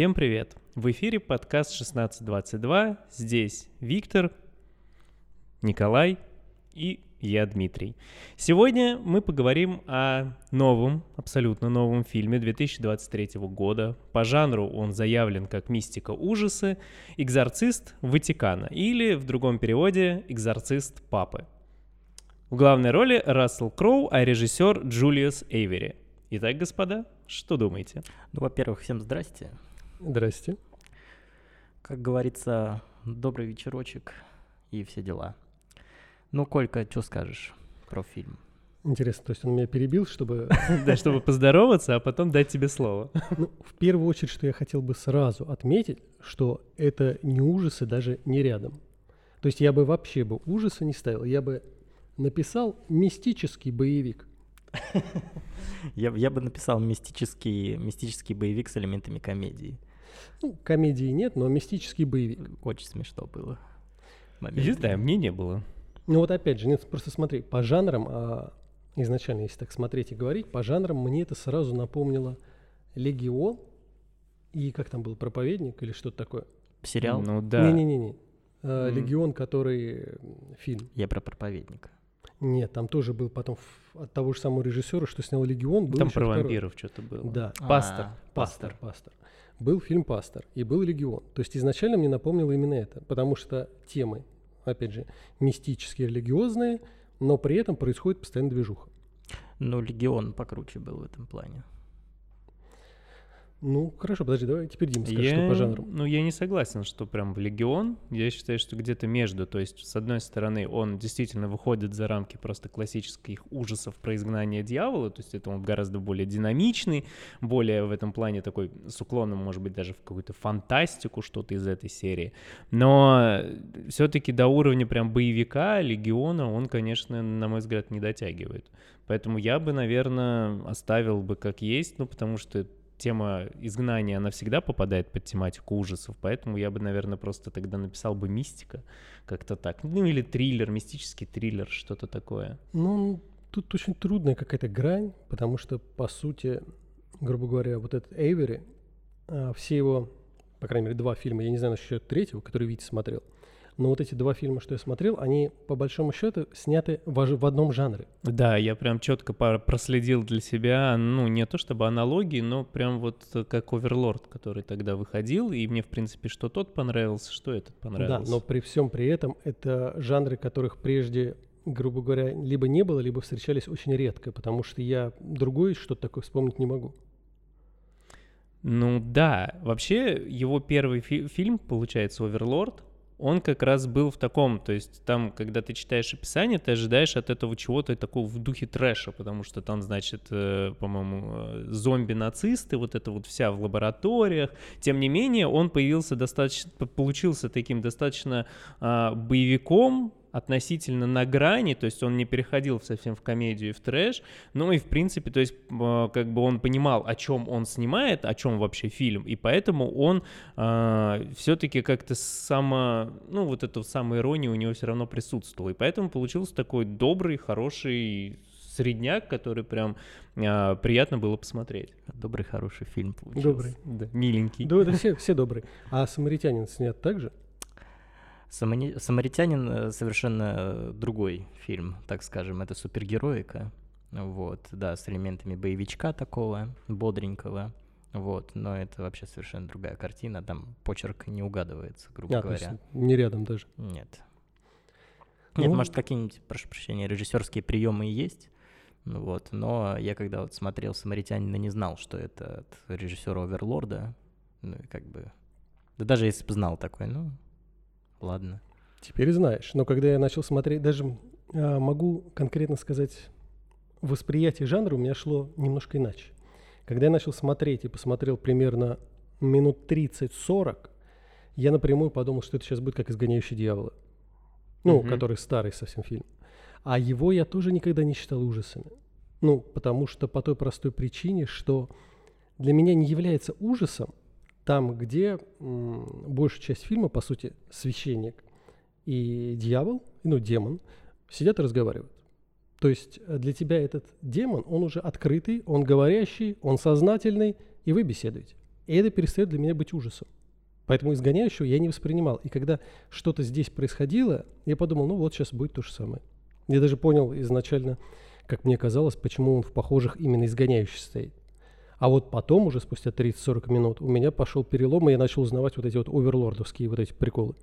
Всем привет! В эфире подкаст 1622. Здесь Виктор, Николай и я, Дмитрий. Сегодня мы поговорим о новом, абсолютно новом фильме 2023 года. По жанру он заявлен как «Мистика ужасы», «Экзорцист Ватикана» или, в другом переводе, «Экзорцист Папы». В главной роли Рассел Кроу, а режиссер Джулиус Эйвери. Итак, господа, что думаете? Ну, во-первых, всем здрасте. Здрасте. Как говорится, добрый вечерочек и все дела. Ну, Колька, что скажешь про фильм? Интересно, то есть он меня перебил, чтобы... Да, чтобы поздороваться, а потом дать тебе слово. Ну, в первую очередь, что я хотел бы сразу отметить, что это не ужасы даже не рядом. То есть я бы вообще бы ужасы не ставил, я бы написал мистический боевик. Я, я бы написал мистический, мистический боевик с элементами комедии. Ну, комедии нет, но мистический боевик. Очень смешно было. Не знаю, мне не было. Ну вот опять же, нет, просто смотри, по жанрам, а изначально, если так смотреть и говорить, по жанрам мне это сразу напомнило «Легион» и как там был, «Проповедник» или что-то такое. Сериал? Ну да. Не-не-не. А, «Легион», который фильм. Я про проповедника. Нет, там тоже был потом ф- от того же самого режиссера, что снял «Легион». Был Там про второй. вампиров что-то было. Да. Пастор. А, Пастор, пастор. Был фильм «Пастор» и был «Легион». То есть изначально мне напомнило именно это, потому что темы, опять же, мистические, религиозные, но при этом происходит постоянно движуха. Ну, Легион покруче был в этом плане. Ну, хорошо, подожди, давай теперь Дим скажи, Я- что по жанру. Ну, я не согласен, что прям в Легион. Я считаю, что где-то между. То есть, с одной стороны, он действительно выходит за рамки просто классических ужасов про изгнание дьявола. То есть, это он гораздо более динамичный, более в этом плане такой с уклоном, может быть, даже в какую-то фантастику, что-то из этой серии. Но все-таки до уровня прям боевика Легиона он, конечно, на мой взгляд, не дотягивает. Поэтому я бы, наверное, оставил бы как есть, ну, потому что тема изгнания, она всегда попадает под тематику ужасов, поэтому я бы, наверное, просто тогда написал бы мистика, как-то так. Ну или триллер, мистический триллер, что-то такое. Ну, тут очень трудная какая-то грань, потому что, по сути, грубо говоря, вот этот Эйвери, а, все его, по крайней мере, два фильма, я не знаю насчет третьего, который Витя смотрел, но вот эти два фильма, что я смотрел, они, по большому счету, сняты в, в одном жанре. Да, я прям четко проследил для себя, ну, не то чтобы аналогии, но прям вот э, как Оверлорд, который тогда выходил, и мне, в принципе, что тот понравился, что этот понравился. Да, но при всем при этом это жанры, которых прежде, грубо говоря, либо не было, либо встречались очень редко, потому что я другой что-то такое вспомнить не могу. Ну да, вообще его первый фи- фильм, получается, «Оверлорд», он как раз был в таком, то есть там, когда ты читаешь описание, ты ожидаешь от этого чего-то такого в духе трэша, потому что там, значит, э, по-моему, э, зомби-нацисты, вот это вот вся в лабораториях. Тем не менее, он появился достаточно, получился таким достаточно а, боевиком, относительно на грани, то есть он не переходил совсем в комедию и в трэш, ну и в принципе, то есть э, как бы он понимал, о чем он снимает, о чем вообще фильм, и поэтому он все-таки как-то само, ну вот эту самоирония у него все равно присутствовала, и поэтому получился такой добрый, хороший средняк, который прям а, приятно было посмотреть. Добрый, хороший фильм получился. Добрый. Да, миленький. Да, это все, все добрые. А «Самаритянин» снят так же? Самани- «Самаритянин» э, совершенно э, другой фильм, так скажем. Это супергероика. Вот, да, с элементами боевичка такого, бодренького. Вот, но это вообще совершенно другая картина. Там почерк не угадывается, грубо А, говоря. не рядом даже. Нет. Нет, Ну, может, какие-нибудь, прошу прощения, режиссерские приемы и есть. Ну Вот, но я когда вот смотрел «Самаритянина», не знал, что это от режиссера Оверлорда. Ну и как бы... Да даже если бы знал такой, ну, ладно. Теперь знаешь. Но когда я начал смотреть, даже а, могу конкретно сказать, восприятие жанра у меня шло немножко иначе. Когда я начал смотреть и посмотрел примерно минут 30-40, я напрямую подумал, что это сейчас будет как «Изгоняющий дьявола». Ну, Мгм. который старый совсем фильм. А его я тоже никогда не считал ужасами. Ну, потому что по той простой причине, что для меня не является ужасом там, где м, большая часть фильма, по сути, священник и дьявол, ну, демон, сидят и разговаривают. То есть э, для тебя этот демон, он уже открытый, он говорящий, он сознательный, и вы беседуете. И это перестает для меня быть ужасом. Поэтому изгоняющего я не воспринимал. И когда что-то здесь происходило, я подумал, ну вот сейчас будет то же самое. Я даже понял изначально, как мне казалось, почему он в похожих именно изгоняющий стоит. А вот потом, уже спустя 30-40 минут, у меня пошел перелом, и я начал узнавать вот эти вот оверлордовские вот эти приколы.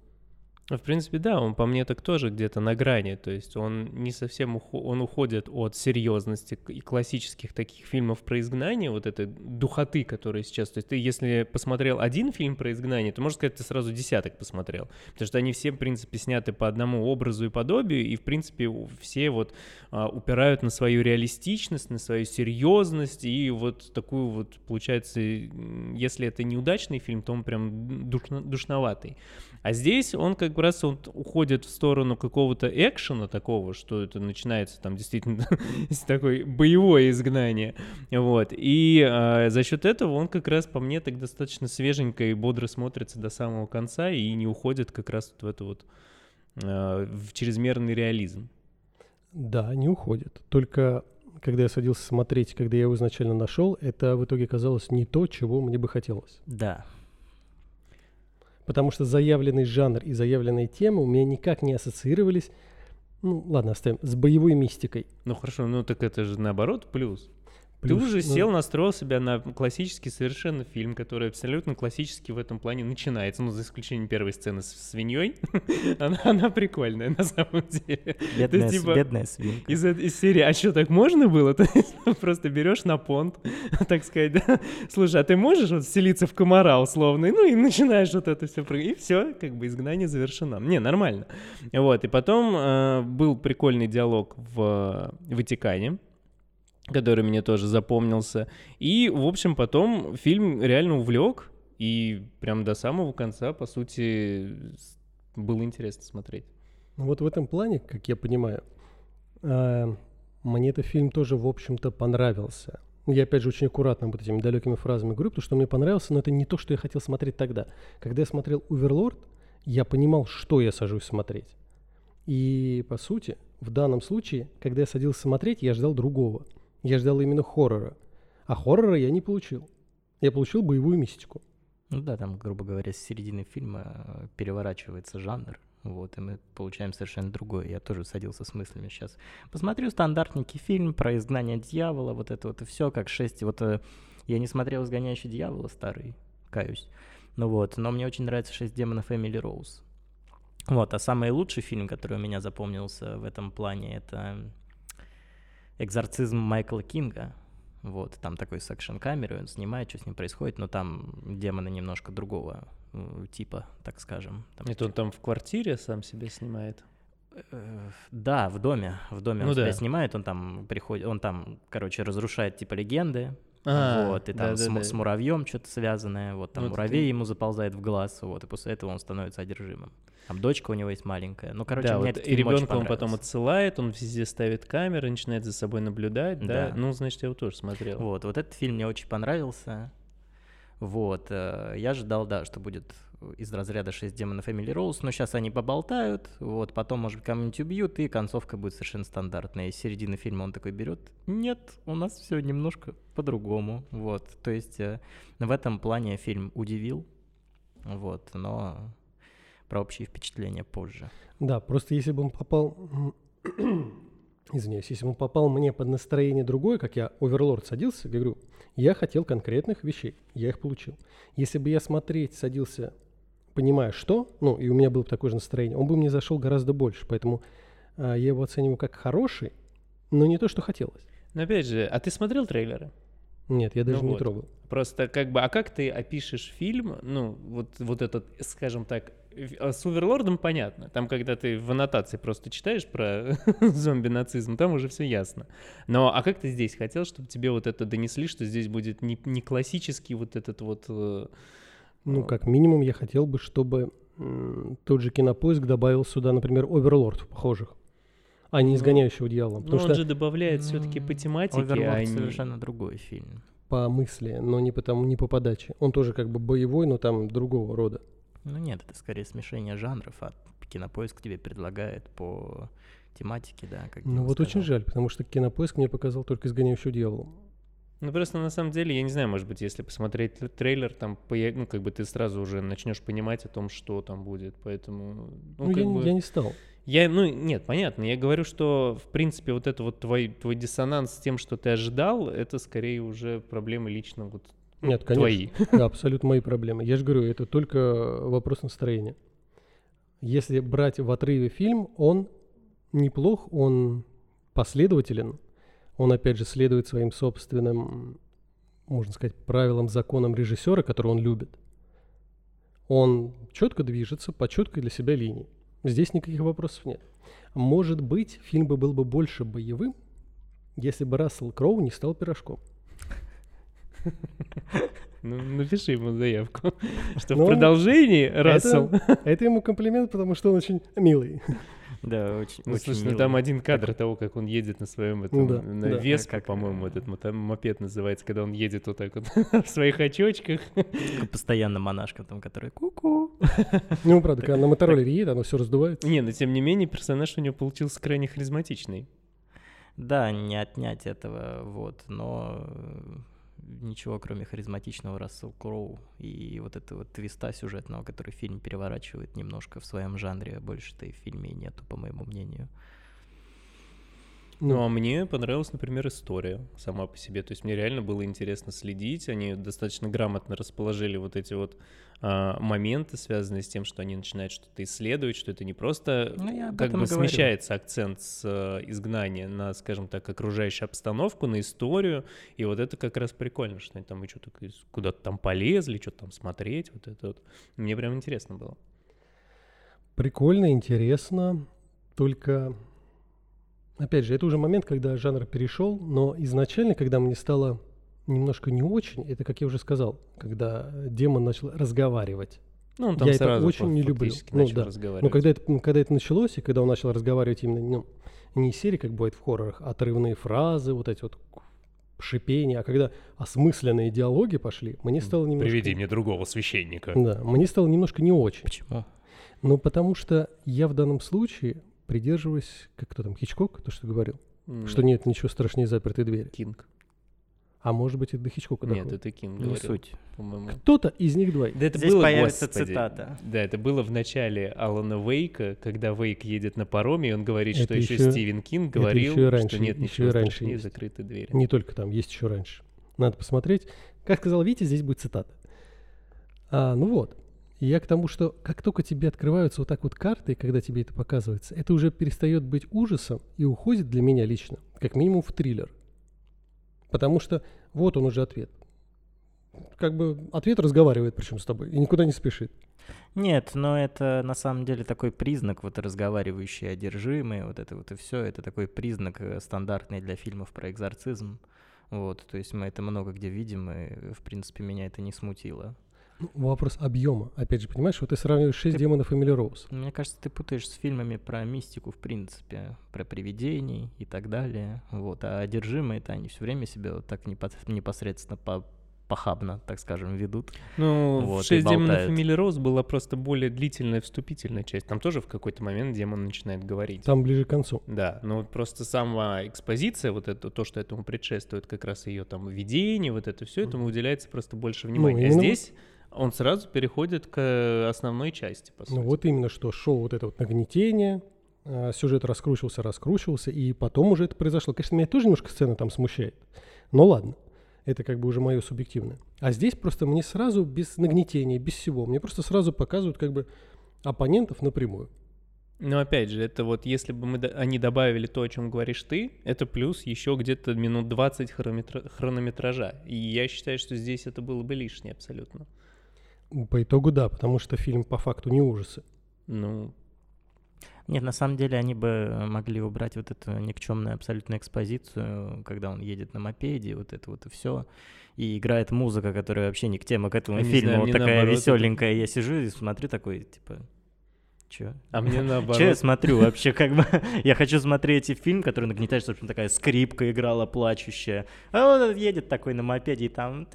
В принципе, да, он по мне так тоже где-то на грани, то есть он не совсем ухо- он уходит от серьезности и классических таких фильмов про изгнание, вот этой духоты, которая сейчас, то есть ты если посмотрел один фильм про изгнание, то можно сказать, ты сразу десяток посмотрел, потому что они все, в принципе, сняты по одному образу и подобию, и, в принципе, все вот а, упирают на свою реалистичность, на свою серьезность, и вот такую вот, получается, если это неудачный фильм, то он прям душно, душноватый. А здесь он как раз он уходит в сторону какого-то экшена такого, что это начинается там действительно такое боевое изгнание. Вот. И э, за счет этого он как раз по мне так достаточно свеженько и бодро смотрится до самого конца и не уходит как раз вот в это вот э, в чрезмерный реализм. Да, не уходит. Только когда я садился смотреть, когда я его изначально нашел, это в итоге казалось не то, чего мне бы хотелось. Да, Потому что заявленный жанр и заявленные темы у меня никак не ассоциировались, ну ладно, оставим, с боевой мистикой. Ну хорошо, ну так это же наоборот плюс. Плюс, Ты уже ну, сел, настроил себя на классический совершенно фильм, который абсолютно классический в этом плане начинается, ну, за исключением первой сцены с свиньей. она, она прикольная на самом деле. бедная, с- типа, бедная свинка. Из, э- из серии «А что, так можно было?» То есть просто берешь на понт, так сказать, да? Слушай, а ты можешь вот вселиться в комара условный? Ну и начинаешь вот это все, и все, как бы изгнание завершено. Не, нормально. Вот, и потом э, был прикольный диалог в Ватикане, который мне тоже запомнился. И, в общем, потом фильм реально увлек, и прям до самого конца, по сути, было интересно смотреть. Ну вот в этом плане, как я понимаю, э, мне этот фильм тоже, в общем-то, понравился. Я, опять же, очень аккуратно вот этими далекими фразами говорю, потому что мне понравился, но это не то, что я хотел смотреть тогда. Когда я смотрел «Уверлорд», я понимал, что я сажусь смотреть. И, по сути, в данном случае, когда я садился смотреть, я ждал другого. Я ждал именно хоррора. А хоррора я не получил. Я получил боевую мистику. Ну да, там, грубо говоря, с середины фильма э, переворачивается жанр. Вот, и мы получаем совершенно другое. Я тоже садился с мыслями сейчас. Посмотрю стандартненький фильм про изгнание дьявола, вот это вот и все, как шесть. Вот э, я не смотрел «Изгоняющий дьявола» старый, каюсь. Ну вот, но мне очень нравится «Шесть демонов Эмили Роуз». Вот, а самый лучший фильм, который у меня запомнился в этом плане, это «Экзорцизм Майкла Кинга». Вот, там такой с экшн-камерой, он снимает, что с ним происходит, но там демоны немножко другого типа, так скажем. Там Это он там в квартире сам себя снимает? Э, Да, в доме. В доме Ну он себя да. снимает, он там приходит, он там, короче, разрушает типа легенды. А, вот, и там с, му- да-да-да. с муравьем что-то связанное, вот там Вот муравей и- ему заползает в глаз, вот, и после этого он становится одержимым. Там дочка у него есть маленькая. Ну, короче, да, вот и ребенка он потом отсылает, он везде ставит камеры, начинает за собой наблюдать, да? Да. Ну, значит, я его тоже смотрел. Вот, вот этот фильм мне очень понравился. Вот, э, я ожидал, да, что будет из разряда 6 демонов Эмили Роуз, но сейчас они поболтают, вот, потом, может, кого-нибудь убьют, и концовка будет совершенно стандартная. Из середины фильма он такой берет, нет, у нас все немножко по-другому, вот. То есть э, в этом плане фильм удивил, вот, но про общие впечатления позже. Да, просто если бы он попал... Извиняюсь, если он попал мне под настроение другое, как я оверлорд садился, говорю, я хотел конкретных вещей, я их получил. Если бы я смотреть садился, понимая что, ну, и у меня было бы такое же настроение, он бы мне зашел гораздо больше, поэтому а, я его оцениваю как хороший, но не то, что хотелось. Но опять же, а ты смотрел трейлеры? Нет, я даже Ну не вот. трогал. Просто как бы, а как ты опишешь фильм, ну, вот, вот этот, скажем так, с Оверлордом понятно. Там, когда ты в аннотации просто читаешь про зомби-нацизм, там уже все ясно. Но, а как ты здесь хотел, чтобы тебе вот это донесли, что здесь будет не, не классический вот этот вот... э, Ну, А. как минимум, я хотел бы, чтобы тот же кинопоиск добавил сюда, например, оверлорд в похожих, а не Ну, изгоняющего дьявола. Ну, Потому он что же добавляет все-таки по тематике, «Оверлорд» а не... совершенно другой фильм. по мысли, но не, потому, не по подаче. Он тоже как бы боевой, но там другого рода. Ну нет, это скорее смешение жанров, а кинопоиск тебе предлагает по тематике, да, как Ну вот очень сказал. жаль, потому что кинопоиск мне показал только изгоняющего дьявола. Ну просто на самом деле, я не знаю, может быть, если посмотреть тр- трейлер, там, ну, как бы ты сразу уже начнешь понимать о том, что там будет, поэтому... Ну, Ну, как я, не- бы... я не стал. Я, ну, нет, понятно. Я говорю, что, в принципе, вот это вот твой, твой диссонанс с тем, что ты ожидал, это скорее уже проблемы лично вот Нет, конечно. твои. Да, абсолютно мои проблемы. Я же говорю, это только вопрос настроения. Если брать в отрыве фильм, он неплох, он последователен, он, опять же, следует своим собственным, можно сказать, правилам, законам режиссера, который он любит. Он четко движется по четкой для себя линии. Здесь никаких вопросов нет. Может быть, фильм бы был бы больше боевым, если бы Рассел Кроу не стал пирожком. Ну, напиши ему заявку, что Ну, в продолжении, это- Рассел... Это ему комплимент, потому что он очень милый. Да, очень, Ну, очень слушай, ну мило. там один кадр того, как он едет на своем этом, Да, на да. Веспе, Как, по-моему, э, этот мото- мопед называется, когда он едет вот так вот в своих очочках. Постоянно монашка там, который ку-ку. Ну, правда, когда на мотороллере едет, оно все раздувается. Не, но тем не менее персонаж у него получился крайне харизматичный. Да, не отнять этого, вот, но э, ничего, кроме харизматичного Рассел Кроу и вот этого твиста сюжетного, который фильм переворачивает немножко в своем жанре, больше-то и в фильме нету, по моему мнению. Ну, а мне понравилась, например, история сама по себе. То есть мне реально было интересно следить. Они достаточно грамотно расположили вот эти вот а, моменты, связанные с тем, что они начинают что-то исследовать, что это не просто Ну, как бы говорю. смещается акцент с э, изгнания на, скажем так, окружающую обстановку, на историю. И вот это как раз прикольно, что они там и что-то куда-то там полезли, что-то там смотреть. Вот это вот. Мне прям интересно было. Прикольно, интересно. Только, опять же, это уже момент, когда жанр перешел, но изначально, когда мне стало немножко не очень, это, как я уже сказал, когда демон начал разговаривать. Ну, он там Я это сразу очень фа- не люблю. Ну да. Но когда это, ну, когда это началось, и когда он начал разговаривать именно, ну, не серии, как бывает в хоррорах, а отрывные фразы, вот эти вот шипения, а когда осмысленные диалоги пошли, мне стало немножко... Приведи мне другого священника. Да, мне стало немножко не очень. Почему? Ну, потому что я в данном случае придерживаюсь, как кто там, Хичкок, то, что говорил, М, что нет ничего страшнее запертой двери. Кинг. А может быть, это до Хичкока Нет, доходит. это Кинг Не говорил, суть. по-моему. Кто-то из них двоих. Да это Здесь было, появится господи. цитата. Да, это было в начале Алана Вейка, когда Вейк едет на пароме, и он говорит, Это что еще, еще- Стивен Кинг говорил, еще и раньше- что нет еще и ничего раньше страшнее есть. закрытой двери. Не только там, есть еще раньше. Надо посмотреть. Как сказал Витя, здесь будет цитата. А, ну вот. И Я к тому, что как только тебе открываются вот так вот карты, когда тебе это показывается, это уже перестает быть ужасом и уходит для меня лично, как минимум в триллер. Потому что вот он уже ответ. Как бы ответ разговаривает причем с тобой и никуда не спешит. Нет, но это на самом деле такой признак, вот разговаривающие одержимые, вот это вот и все, это такой признак э, стандартный для фильмов про экзорцизм. Вот, то есть мы это много где видим, и, в принципе, меня это не смутило. Ну, вопрос объема. Опять же, понимаешь, вот ты сравниваешь «Шесть демонов» Эмили Роуз. Мне кажется, ты путаешь с фильмами про мистику, в принципе, про привидений и так далее. Вот, а одержимые-то они все время себя вот так непос- непосредственно по похабно, так скажем, ведут. Ну, Вот, в и «Шесть демонов болтают. Эмили Роуз» была просто более длительная вступительная часть. Там тоже в какой-то момент демон начинает говорить. Там ближе к концу. Да, но вот просто сама экспозиция, вот это, то, что этому предшествует, как раз ее там видение, вот это все, этому уделяется просто больше внимания. а именно здесь он сразу переходит к основной части, по сути. Ну вот именно что шел вот это вот нагнетение, а, сюжет раскручивался, раскручивался, и потом уже это произошло. Конечно, меня тоже немножко сцена там смущает. Но ладно, это как бы уже мое субъективное. А здесь просто мне сразу без нагнетения, без всего, мне просто сразу показывают как бы оппонентов напрямую. Но опять же, это вот если бы мы, они добавили то, о чем говоришь ты, это плюс еще где-то минут 20 хронометра- хронометража. И я считаю, что здесь это было бы лишнее абсолютно. По итогу да, потому что фильм по факту не ужасы. Ну, Нет, на самом деле они бы могли убрать вот эту никчемную абсолютно экспозицию, когда он едет на мопеде, вот это вот и все. И играет музыка, которая вообще не к теме к этому фильму. знаю, вот такая наоборот это- веселенькая. Я сижу и смотрю такой, типа, Чё? А мне Че я наоборот. смотрю вообще, как бы, я хочу смотреть фильм, который нагнетает, чтобы такая скрипка играла плачущая, а он едет такой на мопеде и там...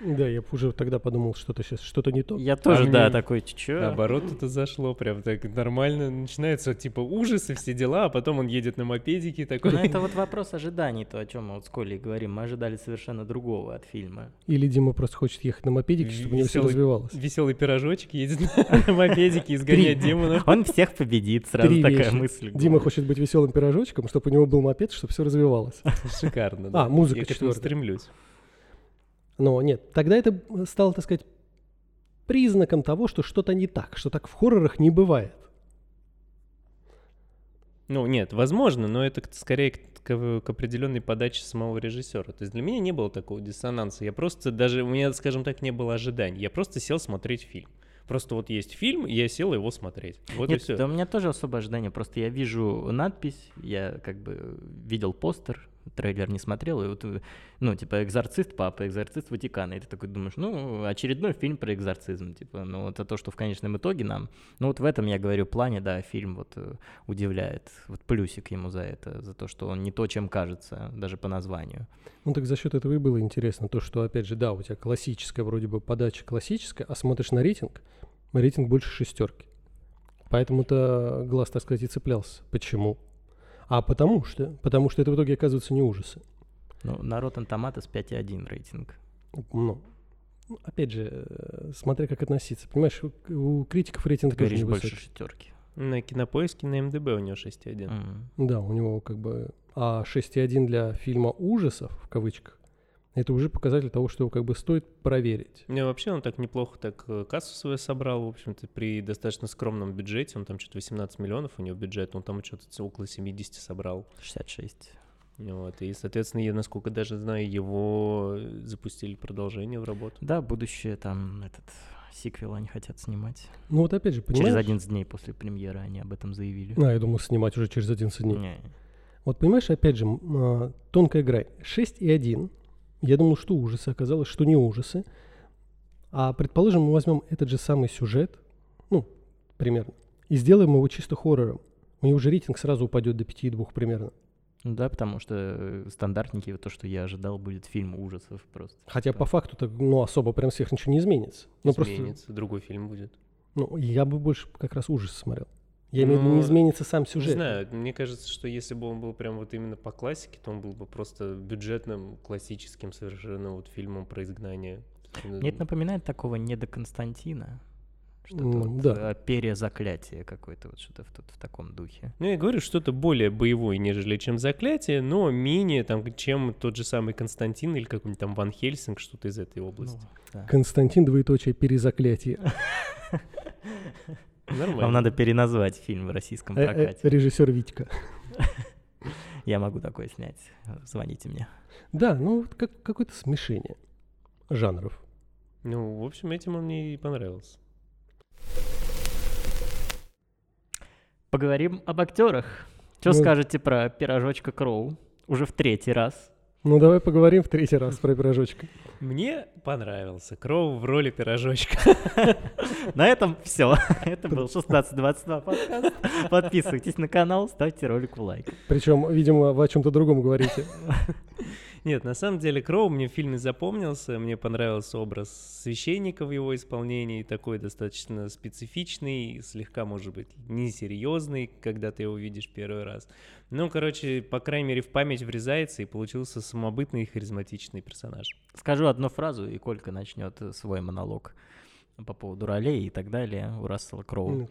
Да, я уже тогда подумал, что-то сейчас, что-то не то. Я тоже, мне да, такой, чё? Наоборот, это зашло прям так нормально. Начинаются типа ужасы, все дела, а потом он едет на мопедике такой. Ну, это вот вопрос ожиданий, то, о чем мы вот с Колей говорим. Мы ожидали совершенно другого от фильма. Или Дима просто хочет ехать на мопедике, чтобы у него все развивалось. Веселый пирожочек едет на мопедике, изгонять демонов. Он всех победит, сразу Три такая вещи. мысль. Дима хочет быть веселым пирожочком, чтобы у него был мопед, чтобы все развивалось. Шикарно. А, музыка Я к этому стремлюсь. Но нет, тогда это стало, так сказать, признаком того, что что-то не так, что так в хоррорах не бывает. Ну, нет, возможно, но это скорее к, к- к определенной подаче самого режиссера. То есть для меня не было такого диссонанса. Я просто даже, у меня, скажем так, не было ожиданий. Я просто сел смотреть фильм. Просто вот есть фильм, и я сел его смотреть. Вот и Нет, все. да у меня тоже особое ожидание. Просто я вижу надпись, я как бы видел постер, трейлер не смотрел, и вот, э, ну, типа, экзорцист папа, экзорцист Ватикана. И ты такой думаешь, ну, очередной фильм про экзорцизм, типа, ну, это то, что в конечном итоге нам, ну, вот в этом, я говорю, плане, да, фильм вот э, удивляет. Вот плюсик ему за это, за то, что он не то, чем кажется, даже по названию. Ну так за счет этого и было интересно, то, что, опять же, да, у тебя классическая вроде бы подача классическая, а смотришь на рейтинг, рейтинг больше шестерки. Поэтому-то глаз, так сказать, и цеплялся. Почему? А потому что, потому что это в итоге оказывается не ужасы. Ну, на Rotten Tomatoes 5,1 рейтинг. Ну, опять же, э, смотря как относиться. Понимаешь, у, у критиков рейтинг Ты тоже говоришь, больше шестерки. На кинопоиске на МДБ у него 6,1. М. Да, у него как бы... А 6,1 для фильма ужасов, в кавычках, это уже показатель того, что его как бы стоит проверить. Не, вообще он так неплохо так э, кассу свою собрал, в общем-то, при достаточно скромном бюджете. Он там что-то 18 миллионов у него бюджет, он там что-то около 70 собрал. 66. Вот, и, соответственно, я, насколько даже знаю, его э, запустили продолжение в работу. Да, будущее там этот сиквел они хотят снимать. Ну вот опять же, Через понимаешь? 11 дней после премьеры они об этом заявили. А, я думал, снимать уже через 11 дней. Не. Вот понимаешь, опять же, а, тонкая грань. 6 и 1. Я думал, что ужасы, оказалось, что не ужасы. А предположим, мы возьмем этот же самый сюжет, ну, примерно, и сделаем его чисто хоррором. У него уже рейтинг сразу упадет до 5,2 примерно. Ну Да, потому что э, стандартники, то, что я ожидал, будет фильм ужасов просто. Хотя Да. по факту так, ну, особо прям сверх ничего не изменится. Ну, просто, Изменится, другой фильм будет. ну, я бы больше как раз ужас смотрел. Я имею в виду, не Ну, изменится сам Не сюжет. знаю, мне кажется, что если бы он был прям вот именно по классике, то он был бы просто бюджетным, классическим совершенно вот фильмом про изгнание. Мне это напоминает такого не до Константина. Что-то Ну, вот да. э, перезаклятие какое-то, вот что-то в, тут- в таком духе. Ну, я говорю, что-то более боевое, нежели чем заклятие, но менее там, чем тот же самый Константин или какой-нибудь там Ван Хельсинг, что-то из этой области. Ну, да. Константин, двоеточие, перезаклятие. Нормально. Вам надо переназвать фильм в российском Э, э, прокате. Режиссер Витька. Я могу такое снять. Звоните мне. Да, ну вот как, какое-то смешение жанров. Ну, в общем, этим он мне и понравился. Поговорим об актерах. Что Ну. скажете про пирожочка Кроу? Уже в третий раз. Ну давай поговорим в третий раз про пирожочка. Мне понравился Кроу в роли пирожочка. На этом все. Это был 1622 подкаст. Подписывайтесь на канал, ставьте ролику лайк. Причем, видимо, вы о чем-то другом говорите. Нет, на самом деле Кроу мне в фильме запомнился, мне понравился образ священника в его исполнении, такой достаточно специфичный, слегка, может быть, несерьезный, когда ты его видишь первый раз. Ну, короче, по крайней мере, в память врезается и получился самобытный и харизматичный персонаж. Скажу одну фразу, и Колька начнет э, свой монолог по поводу ролей и так далее у Рассела Кроу.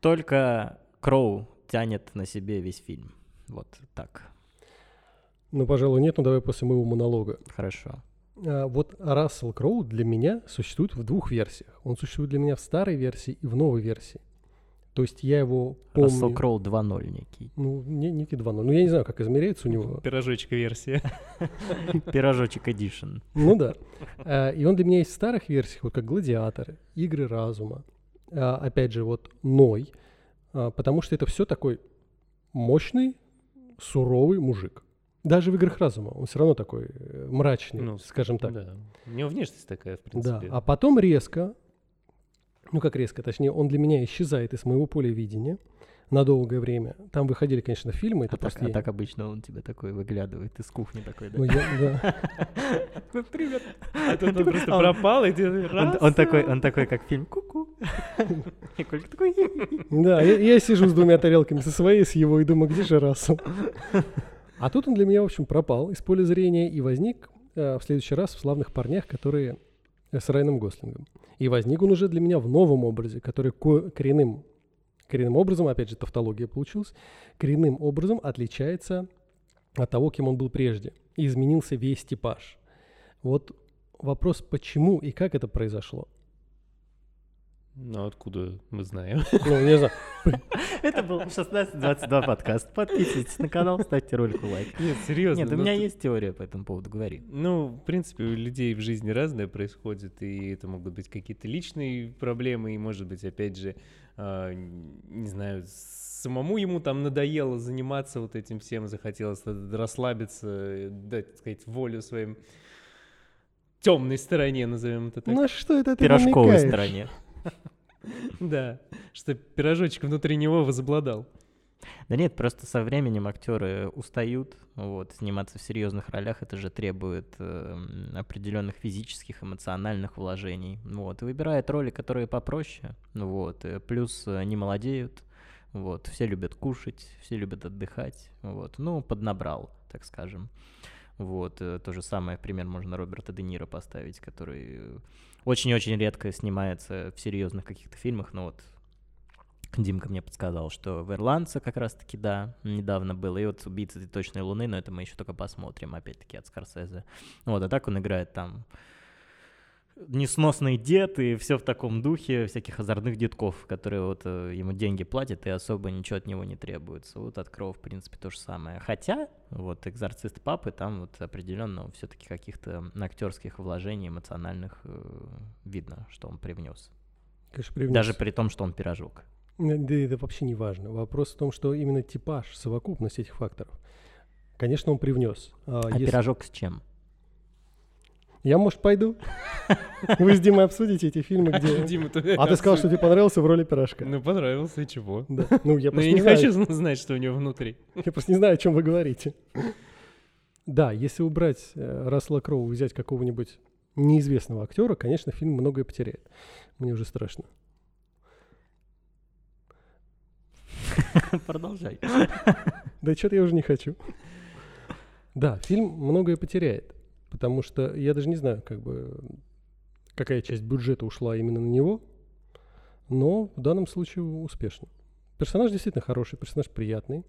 Только Кроу тянет на себе весь фильм. Вот так. Ну, пожалуй, нет, но давай после моего монолога. Хорошо. А, вот Рассел Кроу для меня существует в двух версиях. Он существует для меня в старой версии и в новой версии. То есть я его помню... Рассел Кроу 2.0 некий. Ну, не, некий 2.0. Ну, я не знаю, как измеряется у него. Пирожочка версия. Пирожочек Эдишн. Ну да. А, И он для меня есть в старых версиях, вот как «Гладиаторы», «Игры разума». А, Опять же, вот «Ной», а, потому что это все такой мощный, суровый мужик. Даже в «Играх разума» он все равно такой э, мрачный, Ну, скажем так. Да. У него внешность такая, в Да, принципе. а потом резко ну как резко, точнее, он для меня исчезает из моего поля видения на долгое время. Там выходили, конечно, фильмы. Это А так, просто а так обычно он тебе такой выглядывает из кухни такой, да? Ну, я- да. Ну, привет. А тут он просто пропал, и ты раз. он такой, он такой, как фильм Ку-ку. И Колька такой. Да, я, я сижу с двумя тарелками, со своей, с его, и думаю, где же Рассел? А тут он для меня, в общем, пропал из поля зрения и возник э, в следующий раз в «Славных парнях», которые э, с Райаном Гослингом. И возник он уже для меня в новом образе, который ко- коренным, коренным образом, опять же, тавтология получилась, коренным образом отличается от того, кем он был прежде. И изменился весь типаж. Вот вопрос, почему и как это произошло. Ну, откуда мы знаем? Ну, не знаю, Это был 1622 подкаст. Подписывайтесь на канал, ставьте ролику лайк. Нет, серьезно. Нет, у ну меня есть теория по этому поводу, говори. Ну, в принципе, у людей в жизни разное происходит, и это могут быть какие-то личные проблемы, и, может быть, опять же, а, не знаю, самому ему там надоело заниматься вот этим всем, захотелось расслабиться, дать, так сказать, волю своим темной стороне, назовем это так. на что это ты Пирожковой намекаешь? стороне. Да, что пирожочек внутри него возобладал. Да нет, просто со временем актеры устают, вот, сниматься в серьезных ролях, это же требует эм, определенных физических, эмоциональных вложений, вот, и выбирает роли, которые попроще, вот, э, плюс э, не молодеют, вот, все любят кушать, все любят отдыхать, вот, ну, поднабрал, так скажем, вот, э, то же самое, пример, можно Роберта Де Ниро поставить, который э, очень-очень редко снимается в серьезных каких-то фильмах, но вот Димка мне подсказал, что в «Ирландце» как раз-таки, да, недавно было. И вот «Убийца точной луны», но это мы еще только посмотрим, опять-таки, от Скорсезе. Вот, а так он играет там несносный дед и все в таком духе всяких озорных детков, которые вот э, ему деньги платят и особо ничего от него не требуется. Вот от Кроу, в принципе, то же самое. Хотя, вот «Экзорцист папы», там вот определенно все-таки каких-то актерских вложений эмоциональных э, видно, что он привнес. Конечно, привнес. Даже при том, что он пирожок. Да это вообще не важно. Вопрос в том, что именно типаж, совокупность этих факторов. Конечно, он привнес. А А если- пирожок с чем? Я, может, пойду? Вы с Димой обсудите эти фильмы, где... Дима, А ты сказал, что тебе понравился в роли пирожка. Ну, понравился, и чего? Да. Ну, я Но просто я не знаю. хочу зна- знать, что у него внутри. Я просто не знаю, о чем вы говорите. Да, если убрать э, Рассела Кроу и взять какого-нибудь неизвестного актера, конечно, фильм многое потеряет. Мне уже страшно. Продолжай. Да что-то я уже не хочу. Да, фильм многое потеряет, потому что я даже не знаю, как бы, какая часть бюджета ушла именно на него, но в данном случае успешно. Персонаж действительно хороший, персонаж приятный.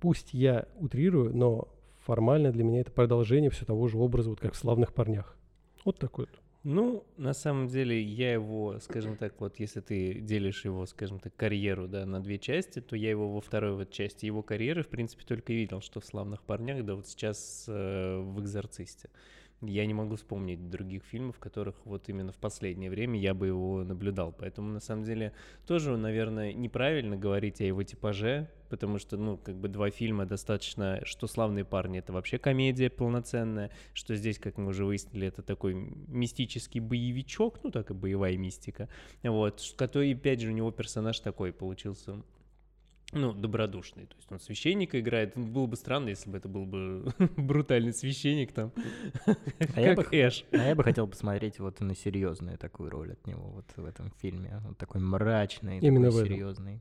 Пусть я утрирую, но формально для меня это продолжение все того же образа, вот как в «Славных парнях». Вот такой вот. Ну, на самом деле, я его, скажем так, вот если ты делишь его, скажем так, карьеру, да, на две части, то я его во второй вот части его карьеры, в принципе, только видел, что в «Славных парнях», да вот сейчас э, в «Экзорцисте». Я не могу вспомнить других фильмов, в которых вот именно в последнее время я бы его наблюдал. Поэтому, на самом деле, тоже, наверное, неправильно говорить о его типаже, потому что, ну, как бы два фильма достаточно, что «Славные парни» — это вообще комедия полноценная, что здесь, как мы уже выяснили, это такой мистический боевичок, ну, так и боевая мистика, вот, который, опять же, у него персонаж такой получился, ну, добродушный, то есть он священника играет, было бы странно, если бы это был бы брутальный священник там, А я бы- Эш. А я бы хотел посмотреть вот на серьезную такую роль от него вот в этом фильме. Вот такой мрачный, Именно такой серьезный.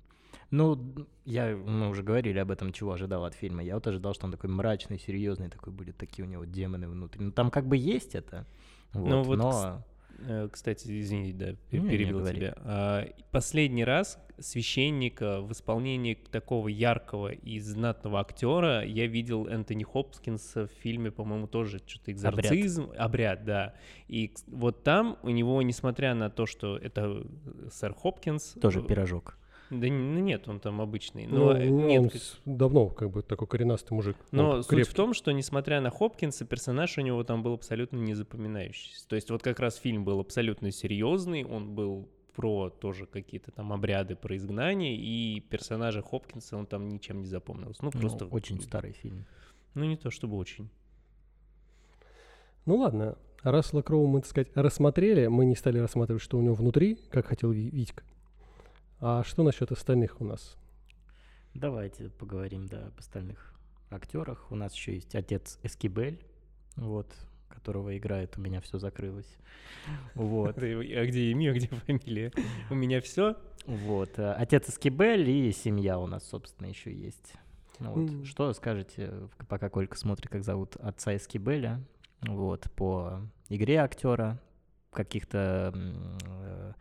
Ну, я, мы уже говорили об этом, чего ожидал от фильма. Я вот ожидал, что он такой мрачный, серьезный, такой будет, такие у него демоны внутри. Ну, там как бы есть это. Вот, Ну, вот, но... Э, Кстати, извини, да, пе- Не, не, перебил говори. тебя. А, Последний раз священника в исполнении такого яркого и знатного актера я видел Энтони Хопкинса в фильме, по-моему, тоже что-то экзорцизм. Обряд. да. И вот там у него, несмотря на то, что это э, сэр Хопкинс... Тоже э, пирожок. Да ну нет, он там обычный. Ну, Но э, ну, нет, он к- с- давно как бы такой коренастый мужик. но Он суть крепкий. в том, что несмотря на Хопкинса, персонаж у него там был абсолютно не запоминающийся. То есть вот как раз фильм был абсолютно серьезный, он был про тоже какие-то там обряды про изгнание, и персонажа Хопкинса он там ничем не запомнился. Ну, Ну, просто... очень старый фильм. Ну, не то чтобы очень. Ну ладно, Рассела Кроу мы, так сказать, рассмотрели. Мы не стали рассматривать, что у него внутри, как хотел Ви- Витька. А что насчет остальных у нас? Давайте поговорим, да, об остальных актерах. У нас еще есть отец Эскибель, вот, которого играет, у меня все закрылось. Вот. А где имя, где фамилия? У меня все. Вот. э, Отец Эскибель и семья у нас, собственно, еще есть. Ну Вот. Что скажете, в- пока Колька смотрит, как зовут отца Эскибеля, вот, по игре актера, каких-то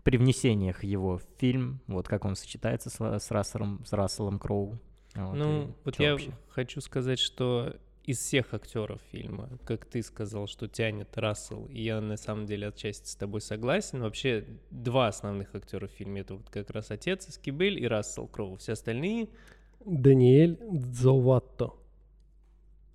м, э, привнесениях его в фильм, вот как он сочетается с, с, Расселом, с Расселом Кроу. Вот, Ну, и вот я вообще? хочу сказать, что из всех актеров фильма, как ты сказал, что тянет Рассел, и я на самом деле отчасти с тобой согласен. Вообще два основных актера в фильме это вот как раз отец Скибель и Рассел Кроу. Все остальные Даниэль Дзоватто.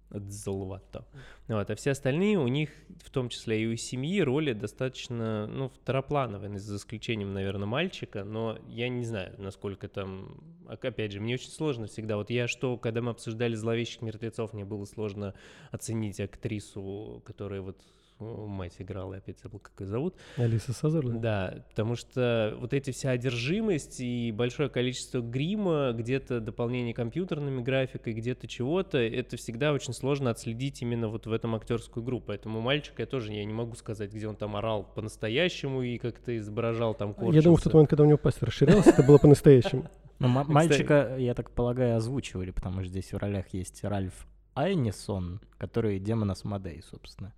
Дзолвато. Вот, а все остальные у них, в том числе и у семьи, роли достаточно, ну, второплановые, за исключением, наверное, мальчика, но я не знаю, насколько там... Опять же, мне очень сложно всегда. Вот я что, когда мы обсуждали «Зловещих мертвецов», мне было сложно оценить актрису, которая вот мать играла, я опять забыл, как ее зовут. Алиса Сазерленд. Да, потому что вот эти вся одержимость и большое количество грима, где-то дополнение компьютерными графикой, где-то чего-то, это всегда очень сложно отследить именно вот в этом актерскую игру. Поэтому мальчика я тоже я не могу сказать, где он там орал по-настоящему и как-то изображал там Я думаю, в тот корчился. момент, когда у него пасть расширялась, это было по-настоящему. Ну, ма- Кстати- мальчика, я так полагаю, озвучивали, потому что здесь в ролях есть Ральф Айнисон, который демон Асмодей, собственно.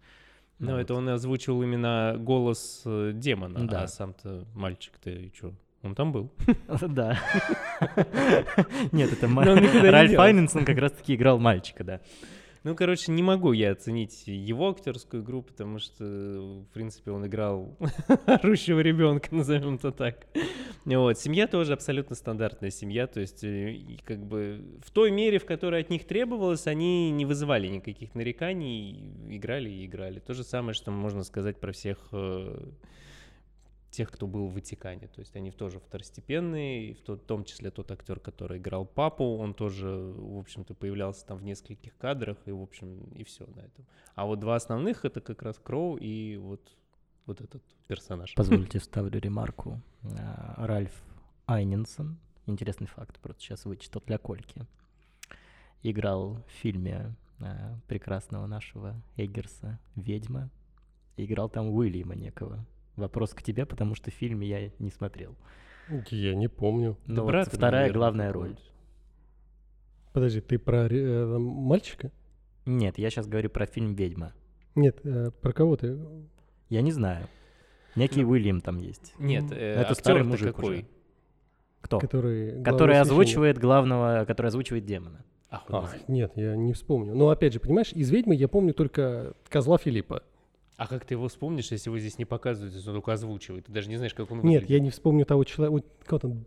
Ну, вот. это он и озвучивал именно голос э, демона, Да. а сам-то мальчик-то и чё? Он там был. Да. Нет, это Но Ральф делся. Айненсон как раз-таки играл мальчика, да. Ну, короче, не могу я оценить его актерскую игру, потому что, в принципе, он играл орущего ребенка, назовем это так. Вот. Семья тоже абсолютно стандартная семья, то есть, э, как бы в той мере, в которой от них требовалось, они не вызывали никаких нареканий, играли и играли. То же самое, что можно сказать про всех э, тех, кто был в Ватикане. То есть они тоже второстепенные, и в то- том числе тот актер, который играл папу, он тоже, в общем-то, появлялся там в нескольких кадрах, и, в общем, и все на этом. А вот два основных — это как раз Кроу и вот, вот этот персонаж. Позвольте вставлю ремарку. А, Ральф Айненсон, интересный факт, просто сейчас вычитал для Кольки, играл в фильме а, прекрасного нашего Эггерса «Ведьма», играл там Уильяма некого. Вопрос к тебе, потому что в фильме я не смотрел. Я не помню. Ну, вот брат, вторая наверное, главная роль. Подожди, ты про э, мальчика? Нет, я сейчас говорю про фильм «Ведьма». Нет, э, про кого ты? Я не знаю. Некий Ну, Уильям там есть. Нет, Ну, э, это старый мужик какой? уже. Кто? Который, Который священник? озвучивает главного, который озвучивает демона. Ах, Ах, нет, я не вспомню. Но опять же, понимаешь, из «Ведьмы» я помню только козла Филиппа. А как ты его вспомнишь, если его здесь не показывают, если он только озвучивает? Ты даже не знаешь, как он Нет, выглядит. я не вспомню того человека. вот Кого там?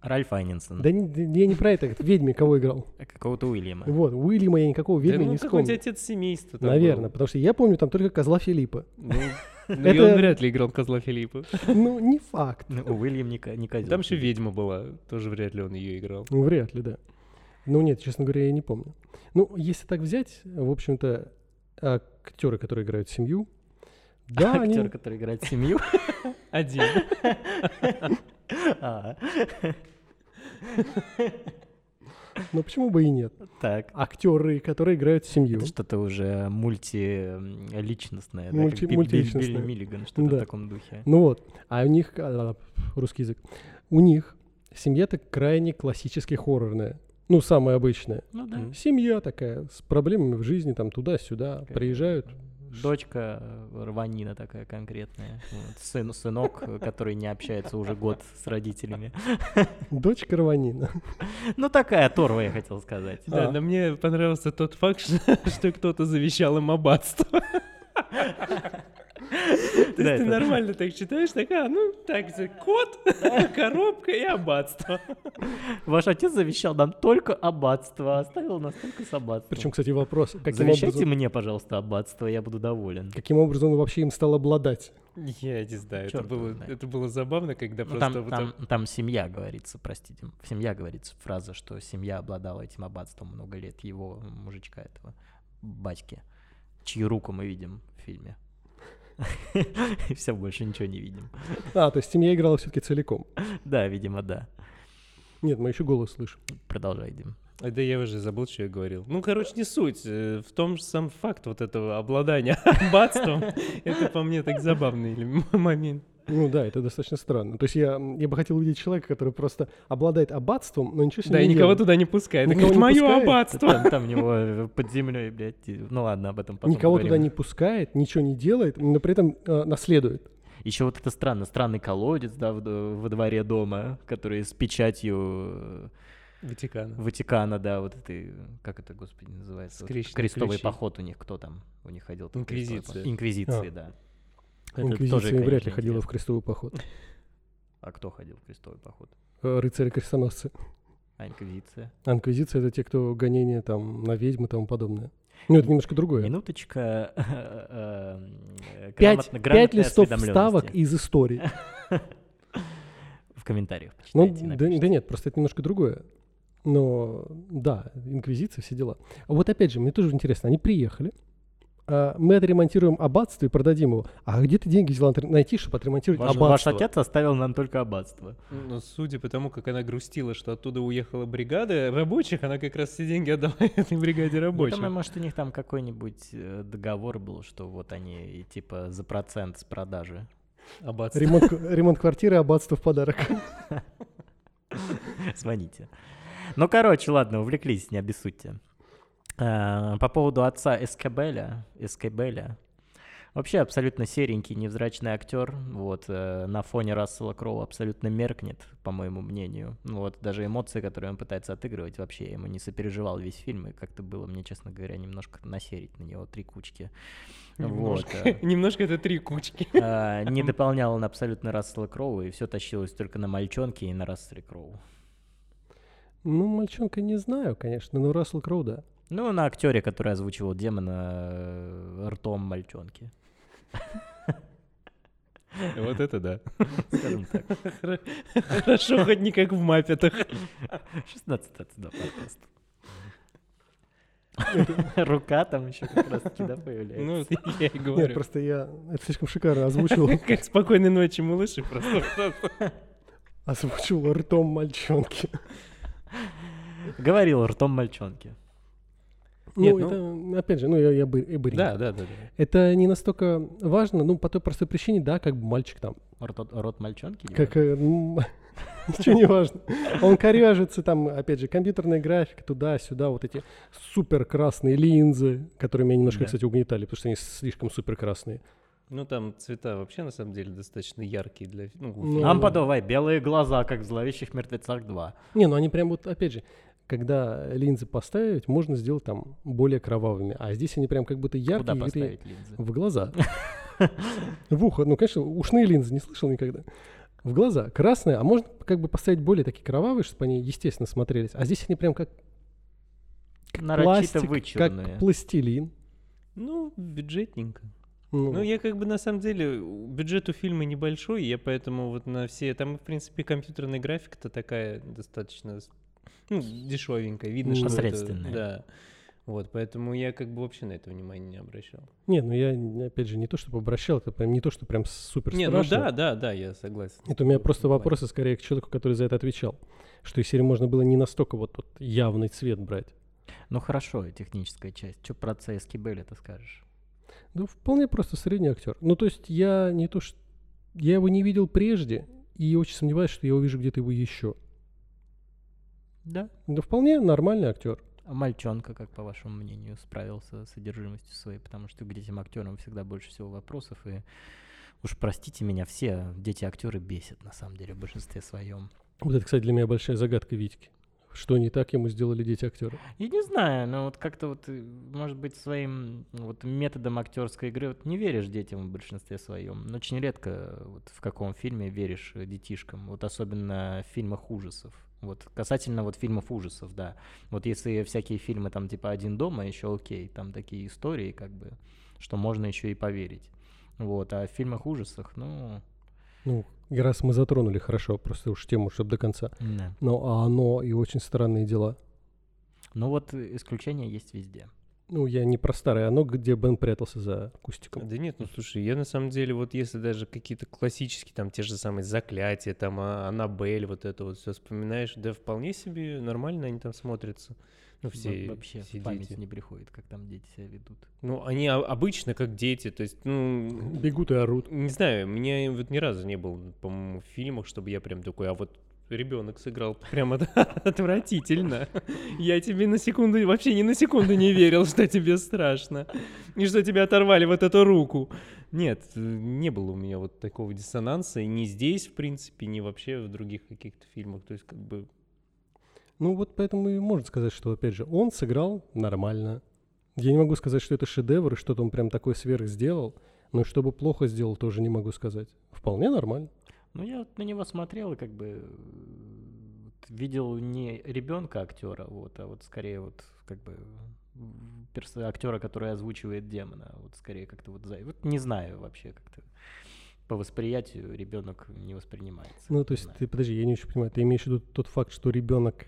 Ральф Айненсон. Да не- да я не про это, в «Ведьме» кого играл. Какого-то Уильяма. Вот, Уильяма я никакого Да «Ведьмы» ну, не вспомню. отец семейства Наверное, был. потому что я помню там только козла Филиппа. Ну, ну, и Это- он вряд ли играл козла Филиппа. Ну, не факт. Ну, Уильям не, не козел. Там еще ведьма была, тоже вряд ли он ее играл. Ну, вряд ли, да. Ну, нет, честно говоря, я не помню. Ну, если так взять, в общем-то, актеры, которые играют семью, да, они... Актер, который играет семью. Один. А, Ну, почему бы и нет? Так. Актеры, которые играют семью. Это что-то уже мультиличностное. Мульти- мультиличностное. Билли Миллиган, что-то Да. в таком духе. Ну вот, а у них, а, русский язык, у них семья-то крайне классически хоррорная. Ну, самая обычная. Ну да. Семья такая, с проблемами в жизни, там туда-сюда, приезжают. Дочка э, рванина такая конкретная. Вот. Сын, сынок, который не общается уже год с родителями. Дочка Раванина. Ну такая торва, я хотел сказать. Да, А. но мне понравился тот факт, что, что кто-то завещал им аббатство. То есть ты нормально так читаешь, так, а, ну, так, кот, коробка и аббатство. Ваш отец завещал нам только аббатство, оставил нас только с аббатством. Причем, кстати, вопрос, Завещайте мне, пожалуйста, аббатство, я буду доволен. каким образом он вообще им стал обладать? Я не знаю, это было, знает. это было забавно, когда Ну, просто... там, там, там семья говорится, простите, семья говорится, фраза, что семья обладала этим аббатством много лет, его мужичка этого, батьки. чью руку мы видим в фильме. И все, больше ничего не видим. А, то есть семья играла все-таки целиком. Да, видимо, да. Нет, мы еще голос слышим. Продолжай, Дим. А, Да я уже забыл, что я говорил. Ну, короче, не суть. Э, В том же сам факт вот этого обладания аббатством, это по мне так забавный момент. Ну да, это достаточно странно. То есть я, я бы хотел увидеть человека, который просто обладает аббатством, но ничего себе Да, и не никого делает. туда не пускает. Это Никого не мое пускает? аббатство. Там, там него э, под землей, блядь. и- Ну ладно, об этом потом Никого туда поговорим. не пускает, ничего не делает, но при этом э, наследует. Еще вот это странно, странный колодец, да, в- во дворе дома, который с печатью э, Ватикана. Ватикана, да, вот этой, как это, господи, называется? Вот крестовый ключи. поход у них, кто там у них ходил? Инквизиция. Инквизиции, А. да. Это Инквизиция тоже, вряд ли ходила в крестовый поход. А кто ходил в крестовый поход? Э, Рыцари-крестоносцы. А инквизиция? А инквизиция — это те, кто гонения там на ведьм и тому подобное. Ну, это немножко другое. Минуточка. э, э, Пять, пять листов вставок из истории. В комментариях Ну, да, нет, просто это немножко другое. Но да, инквизиция, все дела. А вот опять же, мне тоже интересно, они приехали, мы отремонтируем аббатство и продадим его. А где ты деньги взяла отре- найти, чтобы отремонтировать Ваш, ваш аббатство? отец оставил нам только аббатство. Ну, судя по тому, как она грустила, что оттуда уехала бригада рабочих, она как раз все деньги отдала этой бригаде Я рабочих. думаю, может, у них там какой-нибудь э, договор был, что вот они типа за процент с продажи. Аббатство. Ремонт, ремонт квартиры, аббатство в подарок. Звоните. Ну, короче, ладно, увлеклись, не обессудьте. Э, По поводу отца Эскабеля, Эскабеля, вообще абсолютно серенький, невзрачный актер, вот, э, на фоне Рассела Кроу абсолютно меркнет, по моему мнению. Ну Вот, даже эмоции, которые он пытается отыгрывать, вообще я ему не сопереживал весь фильм, и как-то было мне, честно говоря, немножко насерить на него три кучки. Вот, Немножко. э, Немножко это три кучки. э, не дополнял он абсолютно Рассела Кроу, и все тащилось только на мальчонке и на Расселе Кроу. Ну, мальчонка не знаю, конечно, но Рассел Кроу, да. Ну, на актере, который озвучивал демона э, ртом мальчонки. Вот это да. Скажем так. Хорошо, хоть не как в маппетах. 16 отсюда подкаст. Рука там еще как раз таки, да, Ну, появляется. я и Нет, говорю. просто я это слишком шикарно озвучил. Как спокойной ночи, малыши, просто. Озвучил ртом мальчонки. Говорил ртом мальчонки. Нет, Ну, ну- это, опять же, ну, я, я бы, и бы Да, да, да. да. Это не настолько важно, ну, по той простой причине, да, как бы мальчик там, Рот, рот мальчонки? как, э, ничего не важно. Он коряжится, там, опять же, компьютерная графика, туда-сюда, вот эти супер красные линзы, которые меня немножко, кстати, угнетали, потому что они слишком супер красные. Ну, там цвета вообще, на самом деле, достаточно яркие для... Ну, Ну. Нам подавай, белые глаза, как в «Зловещих мертвецах 2». Не, ну они прям вот, опять же, когда линзы поставить, можно сделать там более кровавыми, а здесь они прям как будто яркие. Куда и поставить линзы? В глаза. В ухо. Ну, конечно, ушные линзы не слышал никогда. В глаза. Красные, а можно как бы поставить более такие кровавые, чтобы они естественно смотрелись. А здесь они прям как Нарочито пластик, вычурные. как пластилин. Ну, бюджетненько. Ну, Ну, я как бы на самом деле, бюджет у фильма небольшой, я поэтому вот на все... Там, в принципе, компьютерная графика-то такая достаточно ну, дешевенькая. Видно, что это... Да. Вот, поэтому я как бы вообще на это внимания не обращал. Нет, ну я, не- опять же, не то чтобы обращал, это прям не то, что прям супер Не, ну да, да, да, я согласен. Это у меня просто вопросы скорее к человеку, который за это отвечал. Что из серии можно было не настолько вот, вот явный цвет брать. Ну хорошо, техническая часть. Что про отца Эскибеля ты скажешь? Ну, вполне просто средний актер. Ну, то есть я не то, что... Я его не видел прежде, и очень сомневаюсь, что я увижу где-то его еще. Да. Да вполне нормальный актер. А мальчонка, как по вашему мнению, справился с содержимостью своей? Потому что к детям актерам всегда больше всего вопросов. И уж простите меня, все дети актеры бесят, на самом деле, в большинстве своем. Вот это, кстати, для меня большая загадка Витьки. Что не так ему сделали дети актера? Я не знаю, но вот как-то вот, э, может быть, своим вот методом актерской игры вот не веришь детям в большинстве своем. Но очень редко вот в каком фильме веришь детишкам. Вот особенно в фильмах ужасов. Вот касательно вот фильмов ужасов, да. Вот если всякие фильмы там типа «Один дома», еще окей, там такие истории как бы, что можно еще и поверить. Вот, а в фильмах ужасах, ну... Ну, раз мы затронули хорошо, просто уж тему, чтобы до конца. да. Ну, а оно и очень странные дела. Ну вот исключения есть везде. Ну, я не про старое оно, где Бен прятался за кустиком. Да нет, ну слушай, я на самом деле, вот если даже какие-то классические, там, те же самые заклятия, там, а- Аннабель, вот это вот все вспоминаешь, да вполне себе нормально они там смотрятся. Ну, все, Во- Вообще все в память дети. не приходит, как там дети себя ведут. Ну, они обычно как дети, то есть, ну, Бегут и орут. не знаю, меня вот ни разу не было, по-моему, в фильмах, чтобы я прям такой, а вот ребенок сыграл прям от- отвратительно. Я тебе на секунду, вообще ни на секунду не верил, что тебе страшно. И что тебе оторвали вот эту руку. Нет, не было у меня вот такого диссонанса. И ни здесь, в принципе, ни вообще в других каких-то фильмах. То есть, как бы, Ну, вот поэтому и можно сказать, что, опять же, он сыграл нормально. Я не могу сказать, что это шедевр, что-то он прям такой сверх сделал. Но чтобы плохо сделал, тоже не могу сказать. Вполне нормально. Ну, я вот на него смотрел и как бы э, видел не ребенка актера, вот, а вот скорее вот как бы перс- актера, который озвучивает демона, а вот скорее как-то вот за... Вот не знаю вообще как-то по восприятию ребенок не воспринимается. Ну, то есть, ты, подожди, я не очень понимаю. Ты имеешь в виду тот факт, что ребенок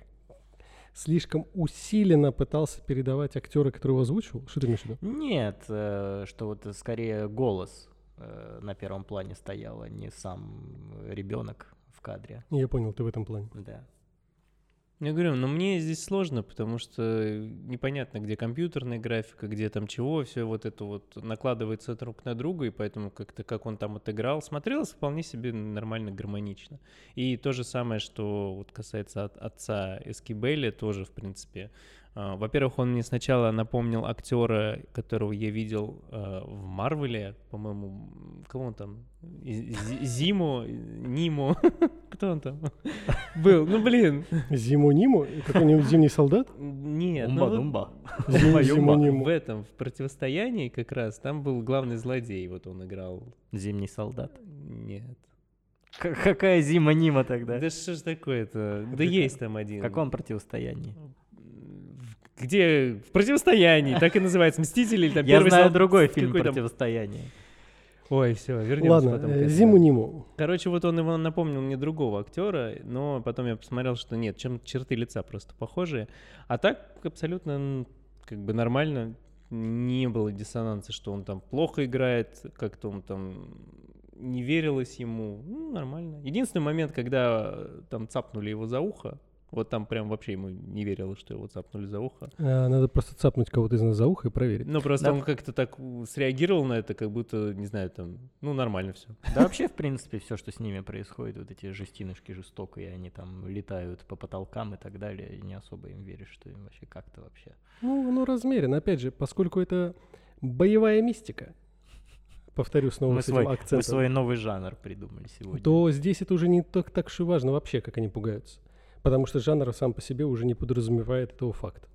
слишком усиленно пытался передавать актера, который его озвучивал? Что ты имеешь в виду? Нет, э, что вот скорее голос э, на первом плане стоял, а не сам ребенок в кадре. Я понял, ты в этом плане. Да. я говорю, но мне здесь сложно, потому что непонятно, где компьютерная графика, где там чего, все вот это вот накладывается друг на друга, и поэтому как-то как он там отыграл, смотрелось вполне себе нормально, гармонично. И то же самое, что вот касается от- отца Эскибеля, тоже, в принципе. А, Во-первых, он мне сначала напомнил актера, которого я видел а, в Марвеле, по-моему, кого он там? Зиму, Ниму, кто он там был? Ну, блин, Зиму-Ниму? Какой-нибудь зимний солдат? нет, ну вот Умба-думба. Зиму-. Зиму-Ниму. в этом, в противостоянии как раз, там был главный злодей, вот он играл. Зимний солдат. Нет. К- какая зима Нима тогда? Да что ж такое-то? Да есть там В один. каком противостоянии? Где? В противостоянии, так и называется. Мстители или там Я первый знаю другой фильм «Противостояние». Ой, все, вернемся Ладно, потом. к э, этому. Зиму-Ниму. Короче, вот он его напомнил мне другого актера, но потом я посмотрел, что нет, чем черты лица просто похожие. А так абсолютно как бы нормально. Не было диссонанса, что он там плохо играет, как-то он там не верилось ему. Ну, нормально. Единственный момент, когда э, там цапнули его за ухо, вот там прям вообще ему не верилось, что его цапнули за ухо. А, Надо просто цапнуть кого-то из нас за ухо и проверить. Ну, просто Да. он как-то так среагировал на это, как будто, не знаю, там, ну, нормально все. Да вообще, в принципе, все, что с ними происходит, вот эти жестинушки жестокие, они там летают по потолкам и так далее, и не особо им веришь, что им вообще как-то вообще. Ну, ну, размеренно. Опять же, поскольку это боевая мистика, повторю снова Мы с этим свой, мы акцентом, свой новый жанр придумали сегодня. то здесь это уже не так, так уж и важно вообще, как они пугаются. Потому что жанр сам по себе уже не подразумевает этого факта.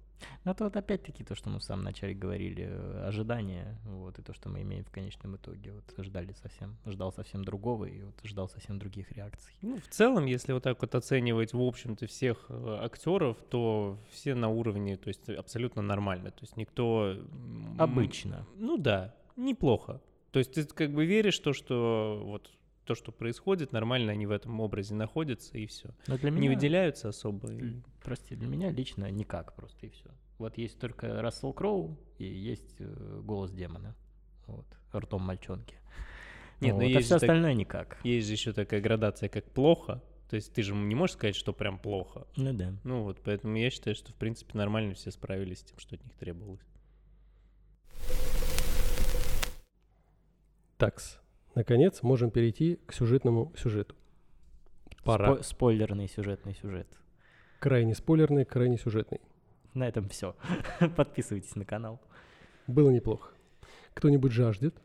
Ну, это вот опять-таки то, что мы в самом начале говорили, э, ожидания, вот, и то, что мы имеем в конечном итоге. Вот ждали совсем, ждал совсем другого, и вот ждал совсем других реакций. Ну, в целом, если вот так вот оценивать, в общем-то, всех э, актеров, то все на уровне, то есть абсолютно нормально. То есть никто... Обычно. Ну да, неплохо. То есть ты как бы веришь, то, что вот то, что происходит, нормально они в этом образе находятся, и все. Но для Не меня, выделяются особо. и- прости, для меня лично никак просто, и все. Вот есть только Рассел Кроу и есть э, голос демона. Вот, ртом мальчонки. Нет, но вот, а есть все так- остальное никак. Есть же еще такая градация, как плохо. То есть ты же не можешь сказать, что прям плохо. Ну да. Ну вот, поэтому я считаю, что в принципе нормально все справились с тем, что от них требовалось. Такс. Наконец, можем перейти к сюжетному сюжету. Пора. Спо- спойлерный сюжетный сюжет. Крайне спойлерный, крайне сюжетный. На этом все. Подписывайтесь на канал. Было неплохо. Кто-нибудь жаждет?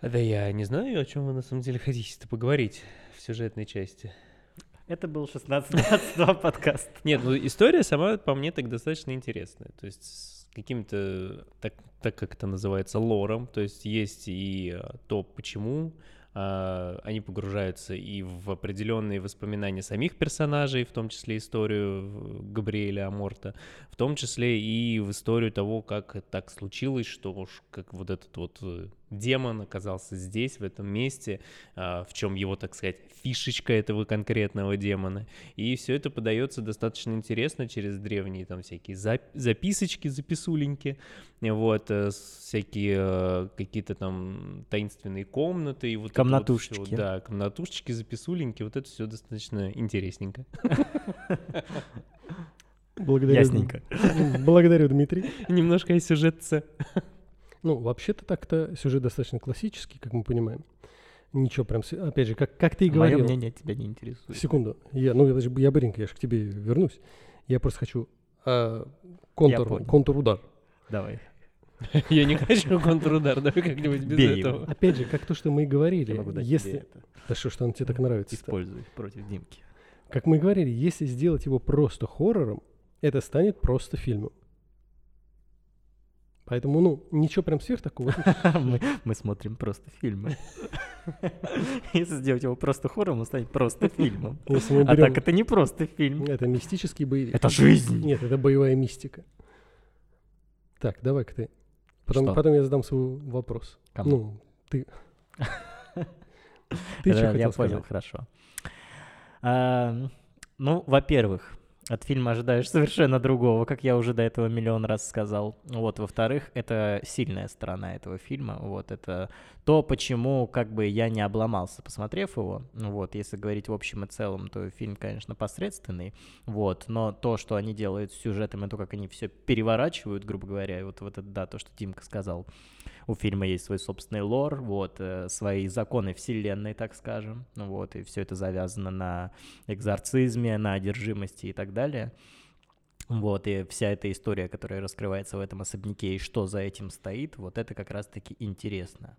Да я не знаю, о чем вы на самом деле хотите поговорить в сюжетной части. Это был 16-22 подкаст. Нет, ну история сама по мне так достаточно интересная. То есть каким-то, так, так как это называется, лором. То есть есть и а, то, почему а, они погружаются и в определенные воспоминания самих персонажей, в том числе историю э, Габриэля Аморта, в том числе и в историю того, как так случилось, что уж как вот этот вот э, демон оказался здесь, в этом месте, а, в чем его, так сказать, фишечка этого конкретного демона. И все это подается достаточно интересно через древние там всякие записочки, записуленьки, вот, э, всякие э, какие-то там таинственные комнаты. И вот комнатушечки. Вот всё, да, комнатушечки, записуленьки, вот это все достаточно интересненько. Благодарю. Ясненько. Благодарю, Дмитрий. Немножко и сюжет С. Ну, вообще-то так-то сюжет достаточно классический, как мы понимаем. Ничего прям, опять же, как, как ты и говорил. Мое мнение тебя не интересует. Секунду. Я, ну, я, я быренько, я же к тебе вернусь. Я просто хочу а, контур, контур-удар. Давай. Я не хочу контрудар, давай как-нибудь без Бей этого. Опять же, как то, что мы и говорили. Я могу дать если... тебе это. Да что, что он тебе так нравится? Используй против Димки. Как мы и говорили, если сделать его просто хоррором, это станет просто фильмом. Поэтому, ну, ничего прям сверх такого. мы, мы смотрим просто фильмы. Если сделать его просто хоррором, он станет просто фильмом. А так это не просто фильм. Это мистический боевик. Это жизнь. Нет, это боевая мистика. Так, давай-ка ты. Потом, Что? потом я задам свой вопрос. Кому? Ну, ты. Ты что Я хотел понял, сказать? хорошо. А, Ну, во-первых, от фильма ожидаешь совершенно другого, как я уже до этого миллион раз сказал. Вот, во-вторых, это сильная сторона этого фильма. Вот, это то, почему как бы я не обломался, посмотрев его. Ну Вот, если говорить в общем и целом, то фильм, конечно, посредственный. Вот, но то, что они делают с сюжетом, и то, как они все переворачивают, грубо говоря, вот, вот это, да, то, что Димка сказал, у фильма есть свой собственный лор, вот, э, свои законы вселенной, так скажем, ну вот, и все это завязано на экзорцизме, на одержимости и так далее. Вот, и вся эта история, которая раскрывается в этом особняке, и что за этим стоит, вот это как раз-таки интересно.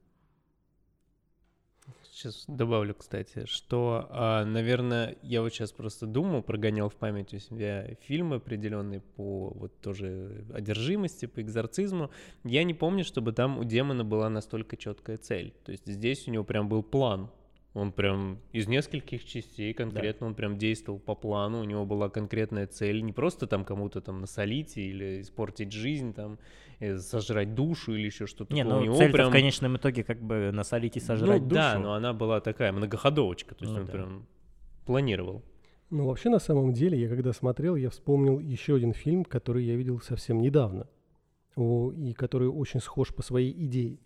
Сейчас добавлю, кстати, что, а, наверное, я вот сейчас просто думал, прогонял в память у себя фильмы определенные по вот тоже одержимости, по экзорцизму. Я не помню, чтобы там у демона была настолько четкая цель. То есть здесь у него прям был план. Он прям из нескольких частей конкретно, он прям действовал по плану, у него была конкретная цель, не просто там кому-то там насолить или испортить жизнь, там, э, сожрать душу или еще что-то. Не, ну него цель прям... в конечном итоге как бы насолить и сожрать ну, душу. да, но она была такая многоходовочка, то есть Ну он да. прям планировал. Ну, вообще, на самом деле, я когда смотрел, я вспомнил еще один фильм, который я видел совсем недавно, и который очень схож по своей идее.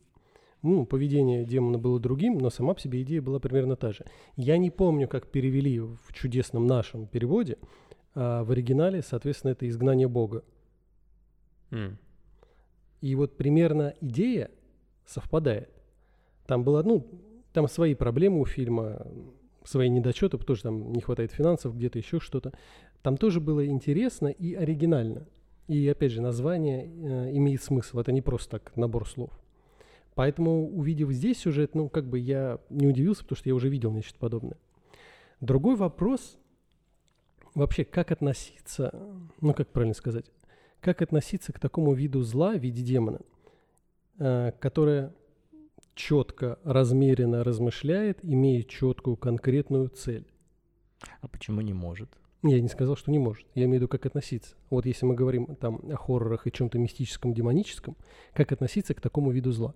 Ну, поведение демона было другим, но сама по себе идея была примерно та же. Я не помню, как перевели в чудесном нашем переводе, а в оригинале, соответственно, это «Изгнание Бога». М. И вот примерно идея совпадает. Там было, ну, там свои проблемы у фильма, свои недочеты, потому что там не хватает финансов, где-то еще что-то. Там тоже было интересно и оригинально. И опять же, название э, имеет смысл. Это не просто так набор слов. Поэтому, увидев здесь сюжет, ну, как бы я не удивился, потому что я уже видел нечто подобное. Другой вопрос, вообще, как относиться, ну, как правильно сказать, как относиться к такому виду зла в виде демона, э, которое четко, размеренно размышляет, имеет четкую, конкретную цель. А почему не может? Я не сказал, что не может. Я имею в виду, как относиться. Вот если мы говорим там о хоррорах и чем-то мистическом, демоническом, как относиться к такому виду зла?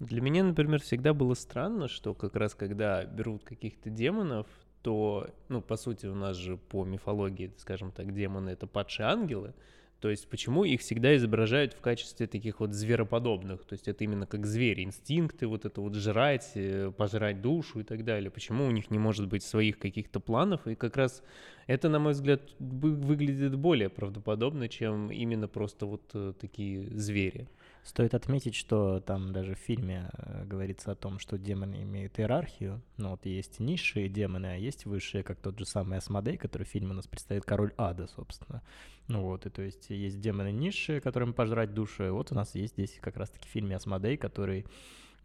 Для меня, например, всегда было странно, что как раз когда берут каких-то демонов, то, ну, по сути, у нас же по мифологии, скажем так, демоны — это падшие ангелы, то есть почему их всегда изображают в качестве таких вот звероподобных? То есть это именно как звери, инстинкты, вот это вот жрать, э, пожрать душу и так далее. Почему у них не может быть своих каких-то планов? И как раз это, на мой взгляд, вы- выглядит более правдоподобно, чем именно просто вот э, такие звери. Стоит отметить, что там даже в фильме э, говорится о том, что демоны имеют иерархию. Ну вот есть низшие демоны, а есть высшие, как тот же самый Асмодей, который в фильме у нас представит король ада, собственно. Ну вот, и то есть есть демоны низшие, которым пожрать души. Вот у нас есть здесь как раз-таки в фильме Асмодей, который,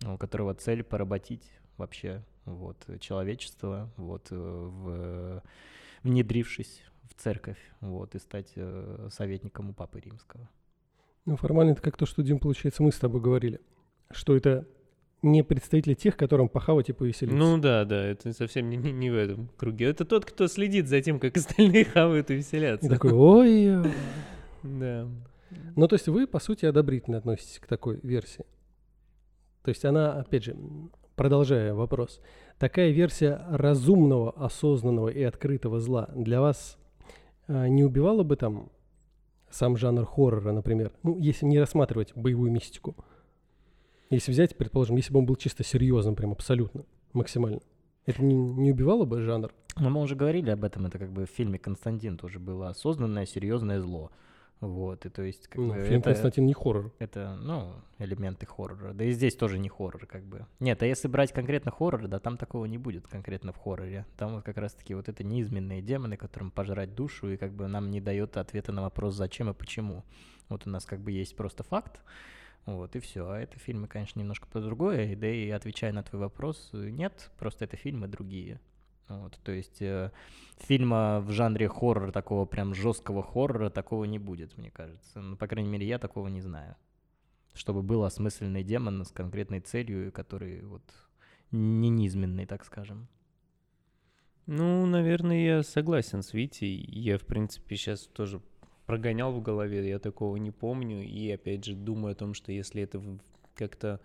у которого цель поработить вообще вот человечество, вот э, в, внедрившись в церковь, вот, и стать э, советником у Папы Римского. Ну, формально это как то, что, Дим, получается, мы с тобой говорили, что это не представители тех, которым похавать и повеселиться. Ну да, да, это совсем не, не- не в этом круге. Это тот, кто следит за тем, как остальные хавают и И веселятся. такой, ой. Да. Ну, то есть вы, по сути, одобрительно относитесь к такой версии. То есть она, опять же, продолжая вопрос, такая версия разумного, осознанного и открытого зла для вас а, не убивала бы там сам жанр хоррора, например? Ну, если не рассматривать боевую мистику. Если взять, предположим, если бы он был чисто серьезным, прям абсолютно, максимально. Это не, не убивало бы жанр? Но мы уже говорили об этом, это как бы в фильме «Константин» тоже было осознанное, серьезное зло. Вот, и то есть как Ну, бы фильм это, Константин не хоррор. это, ну, элементы хоррора. Да и здесь тоже не хоррор, как бы. Нет, а если брать конкретно хоррор, да, там такого не будет конкретно в хорроре. Там вот как раз-таки вот это неизменные демоны, которым пожрать душу, и как бы нам не дает ответа на вопрос, зачем и почему. Вот у нас как бы есть просто факт, вот, и все. А это фильмы, конечно, немножко по другое, да и отвечая на твой вопрос, нет, просто это фильмы другие. Вот, то есть э, фильма в жанре хоррор, такого прям жесткого хоррора, такого не будет, мне кажется. Ну, по крайней мере, я такого не знаю. Чтобы был осмысленный демон с конкретной целью, который вот не низменный, так скажем. Ну, наверное, я согласен с Витей. Я, в принципе, сейчас тоже прогонял в голове, я такого не помню. И, опять же, думаю о том, что если это как-то,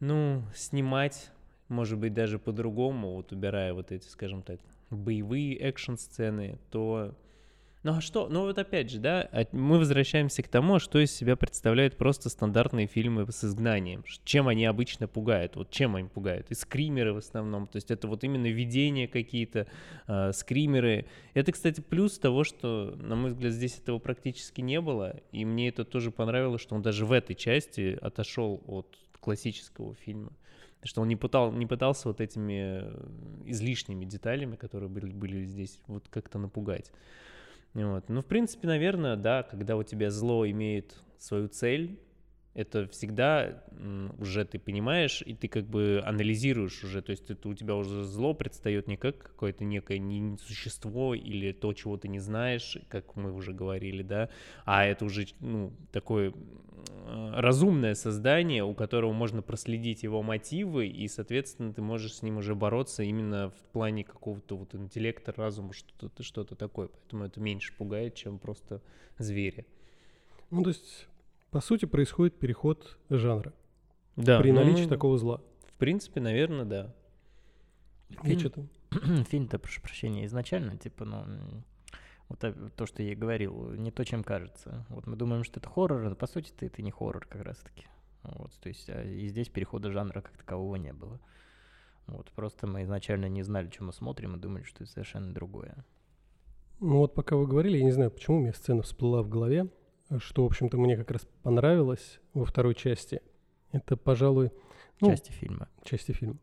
ну, снимать, может быть, даже по-другому, вот убирая вот эти, скажем так, боевые экшн-сцены, то... Ну а что? Ну вот опять же, да, мы возвращаемся к тому, что из себя представляют просто стандартные фильмы с изгнанием. Чем они обычно пугают? Вот чем они пугают? И скримеры в основном. То есть это вот именно видения какие-то, а, скримеры. Это, кстати, плюс того, что, на мой взгляд, здесь этого практически не было. И мне это тоже понравилось, что он даже в этой части отошел от классического фильма. Что он не, пытал, не пытался вот этими э, излишними деталями, которые были, были здесь, вот как-то напугать. Вот. Ну, в принципе, наверное, да, когда у тебя зло имеет свою цель, это всегда уже ты понимаешь, и ты как бы анализируешь уже, то есть это у тебя уже зло предстает не как какое-то некое не- существо или то, чего ты не знаешь, как мы уже говорили, да, а это уже ну, такое разумное создание, у которого можно проследить его мотивы, и, соответственно, ты можешь с ним уже бороться именно в плане какого-то вот интеллекта, разума, что-то что такое. Поэтому это меньше пугает, чем просто звери. Ну, то есть, по сути, происходит переход жанра Да, при ну, наличии такого зла. В принципе, наверное, да. Фильм- что там? Фильм-то, прошу прощения, изначально, типа, ну, вот та- то, что я и говорил, не то, чем кажется. Вот мы думаем, что это хоррор, а по сути это, это не хоррор как раз-таки. Вот, то есть, а и здесь перехода жанра как такового не было. Вот, просто мы изначально не знали, что мы смотрим, и думали, что это совершенно другое. Ну вот пока вы говорили, я не знаю, почему у меня сцена всплыла в голове, что, в общем-то, мне как раз понравилось во второй части. Это, пожалуй, ну, Части фильма. части фильма.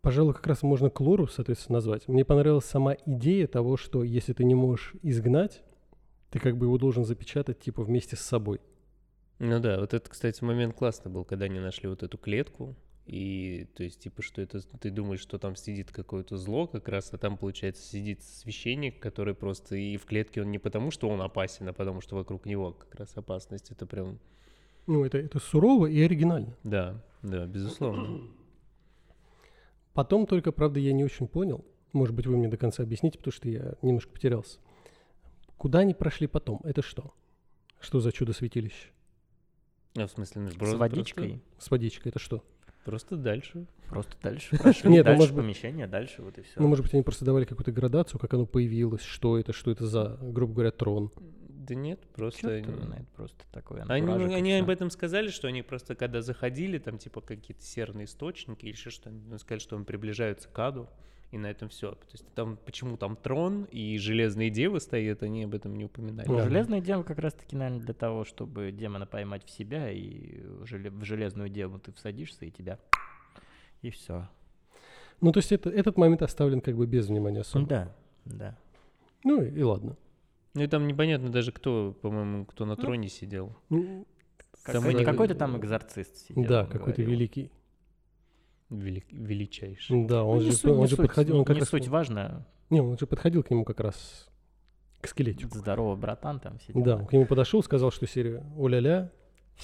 Пожалуй, как раз можно Клору, соответственно, назвать. Мне понравилась сама идея того, что если ты не можешь изгнать, ты как бы его должен запечатать, типа, вместе с собой. Ну да, вот это, кстати, момент классный был, когда они нашли вот эту клетку, и то есть, типа, что это, ты думаешь, что там сидит какое-то зло как раз, а там, получается, сидит священник, который просто и в клетке он не потому, что он опасен, а потому что вокруг него как раз опасность. Это прям, Ну, это, это сурово и оригинально. да, да, безусловно. Потом только, правда, я не очень понял. Может быть, вы мне до конца объясните, потому что я немножко потерялся. Куда они прошли потом? Это что? Что за чудо-святилище? А в смысле, ну, С просто- водичкой. С водичкой, это что? Просто, дальше. Просто дальше прошли, Нет, ну, дальше может быть- помещение, дальше вот и все. Ну, может быть, они просто давали какую-то градацию, как оно появилось, что это, что это за, грубо говоря, трон. Да нет, просто... Они- знает, просто такой Они, и они об этом сказали, что они просто когда заходили, там типа какие-то серные источники или еще что-нибудь, ну, сказали, что они приближаются к аду, и на этом все. То есть там почему там трон и железные девы стоят, они об этом не упоминали. Ну, Да. железное дело как раз-таки, наверное, для того, чтобы демона поймать в себя, и в желе- в железную деву ты всадишься, и тебя... И все. Ну, то есть это, этот момент оставлен как бы без внимания особо. Да, да. Ну, и, и ладно. Ну и там непонятно даже кто, по-моему, кто на Ну, троне сидел. Ну, Там Какой- они- Какой-то там экзорцист сидел. да, какой-то говорил. великий. Вели- величайший. Да, Ну, он не же, суть, он не же суть, подходил, не- он как не раз... суть важно. Не, он же подходил к нему как раз к скелетику. Здорово, братан там сидел. Да, он к нему подошел, сказал, что серия «О-ля-ля»,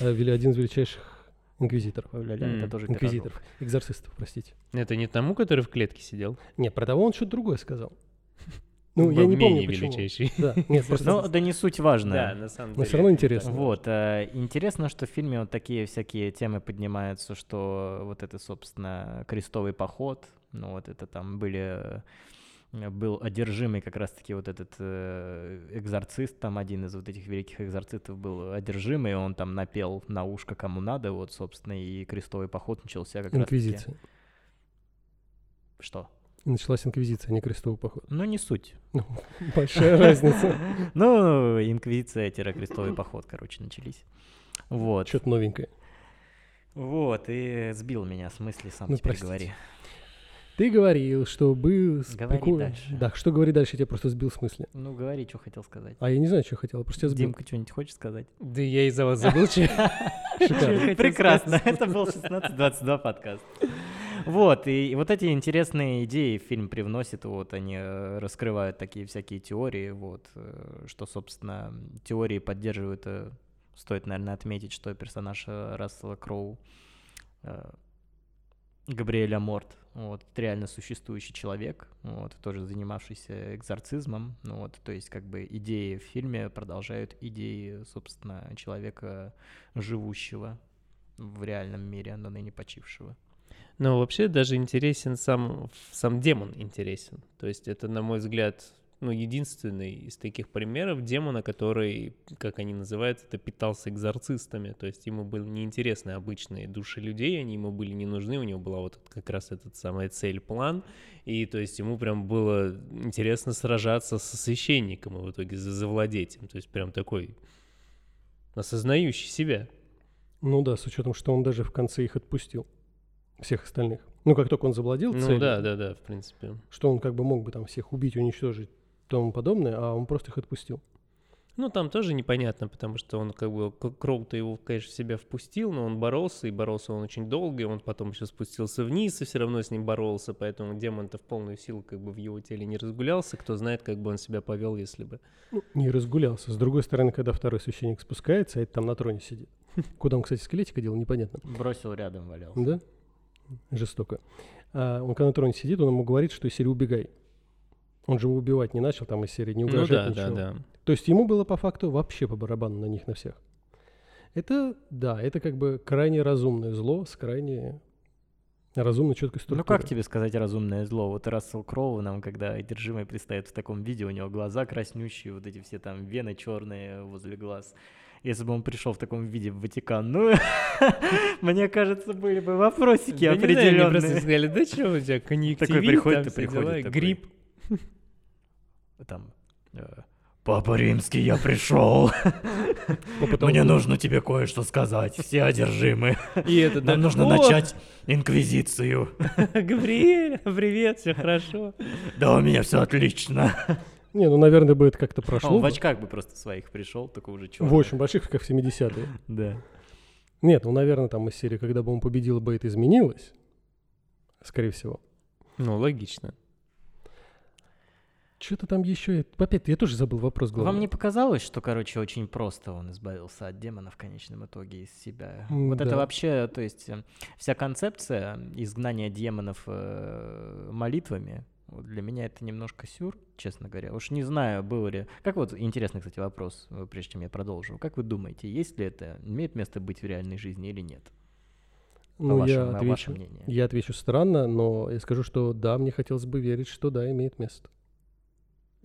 а вели один из величайших инквизиторов. Ля-ля, М, это тоже Инквизиторов, экзорцистов, простите. Это не тому, который в клетке сидел? Не, про того он что-то другое сказал. Ну, я не помню, почему. величайший. Да, нет, просто... Ну, да не суть важная. Да, на самом Но деле. все равно интересно. Вот, э, интересно, что в фильме вот такие всякие темы поднимаются, что вот это, собственно, крестовый поход, ну вот это там были, э, был одержимый как раз-таки вот этот э, экзорцист, там один из вот этих великих экзорцистов был одержимый, он там напел на ушко кому надо, вот, собственно, и крестовый поход начался как раз-таки. Инквизиция. Что? И началась инквизиция, а не крестовый поход. Ну, не суть. Большая разница. Ну, инквизиция-крестовый поход, короче, начались. Вот. Что-то новенькое. Вот, и сбил меня с мысли, сам Ну, теперь говори. Ты говорил, что бы... с Говори прикол- дальше. Да, что говори дальше, я тебя просто сбил с мысли. Ну, говори, что хотел сказать. А я не знаю, что хотел, я просто тебя сбил. Димка, что-нибудь хочешь сказать? Да я из-за вас забыл. Прекрасно, это был 1622 подкаст. Вот, и, вот эти интересные идеи фильм привносит, вот они э, раскрывают такие всякие теории, вот, э, что, собственно, теории поддерживают, э, стоит, наверное, отметить, что персонаж Рассела Кроу, Габриэля Морт, вот, реально существующий человек, вот, тоже занимавшийся экзорцизмом, ну, вот, то есть, как бы, идеи в фильме продолжают идеи, собственно, человека, живущего в реальном мире, но ныне почившего. Но вообще даже интересен сам, сам демон интересен. То есть это, на мой взгляд, ну, единственный из таких примеров демона, который, как они называют, это питался экзорцистами. То есть ему были неинтересны обычные души людей, они ему были не нужны, у него была вот как раз этот самая цель, план. И то есть ему прям было интересно сражаться со священником и в итоге за- завладеть им. То есть прям такой осознающий себя. Ну да, с учетом, что он даже в конце их отпустил. Всех остальных. Ну, как только он завладел Ну целью, да, да, да, в принципе. что он как бы мог бы там всех убить, уничтожить и тому подобное, а он просто их отпустил. Ну, там тоже непонятно, потому что он как бы, Кроу-то его, конечно, в себя впустил, но он боролся, и боролся он очень долго, и он потом еще спустился вниз, и все равно с ним боролся, поэтому демон-то в полную силу как бы в его теле не разгулялся, кто знает, как бы он себя повел, если бы. Ну, не разгулялся. С другой стороны, когда второй священник спускается, а это там на троне сидит. Куда он, кстати, скелетика делал, непонятно. Бросил рядом, валялся. Да? Жестоко. А он когда на троне сидит, он ему говорит, что из серии «убегай». Он же его убивать не начал, там из серии не Ну угрожать да, ничего. да, да. То есть ему было по факту вообще по барабану на них, на всех. Это, да, это как бы крайне разумное зло с крайне разумной четкой структурой. Ну как тебе сказать разумное зло? Вот Рассел Кроу нам, когда одержимый предстает в таком виде, у него глаза краснющие, вот эти все там вены черные возле глаз. Если бы он пришел в таком виде в Ватикан, ну, мне кажется, были бы вопросики определенные. просто сказали, да что у тебя, конъюнктивит, приходит все приходит такой. грипп. Там, э, Папа Римский, я пришел. Мне нужно тебе кое-что сказать. Все одержимы. И это Нам нужно «О, начать инквизицию. Габриэль, привет, все хорошо. Да, у меня все отлично. Не, ну, наверное, бы это как-то прошло. Он в очках бы просто своих пришел, только уже В черный. очень больших, как в 70-е. Да. Нет, ну, наверное, там из серии, когда бы он победил, бы это изменилось. Скорее всего. Ну, логично. Что-то там еще... Опять, я тоже забыл вопрос главный. Вам не показалось, что, короче, очень просто он избавился от демона в конечном итоге из себя? Вот это Да. вообще, то есть, э, вся концепция изгнания демонов э, молитвами, вот для меня это немножко сюр, честно говоря. Уж не знаю, было ли... Как вот, интересный, кстати, вопрос, э, прежде чем я продолжу. Как вы думаете, есть ли это, имеет место быть в реальной жизни или нет? Ну, вашему- я ваше отвечу, мнение. я отвечу странно, но я скажу, что да, мне хотелось бы верить, что да, имеет место.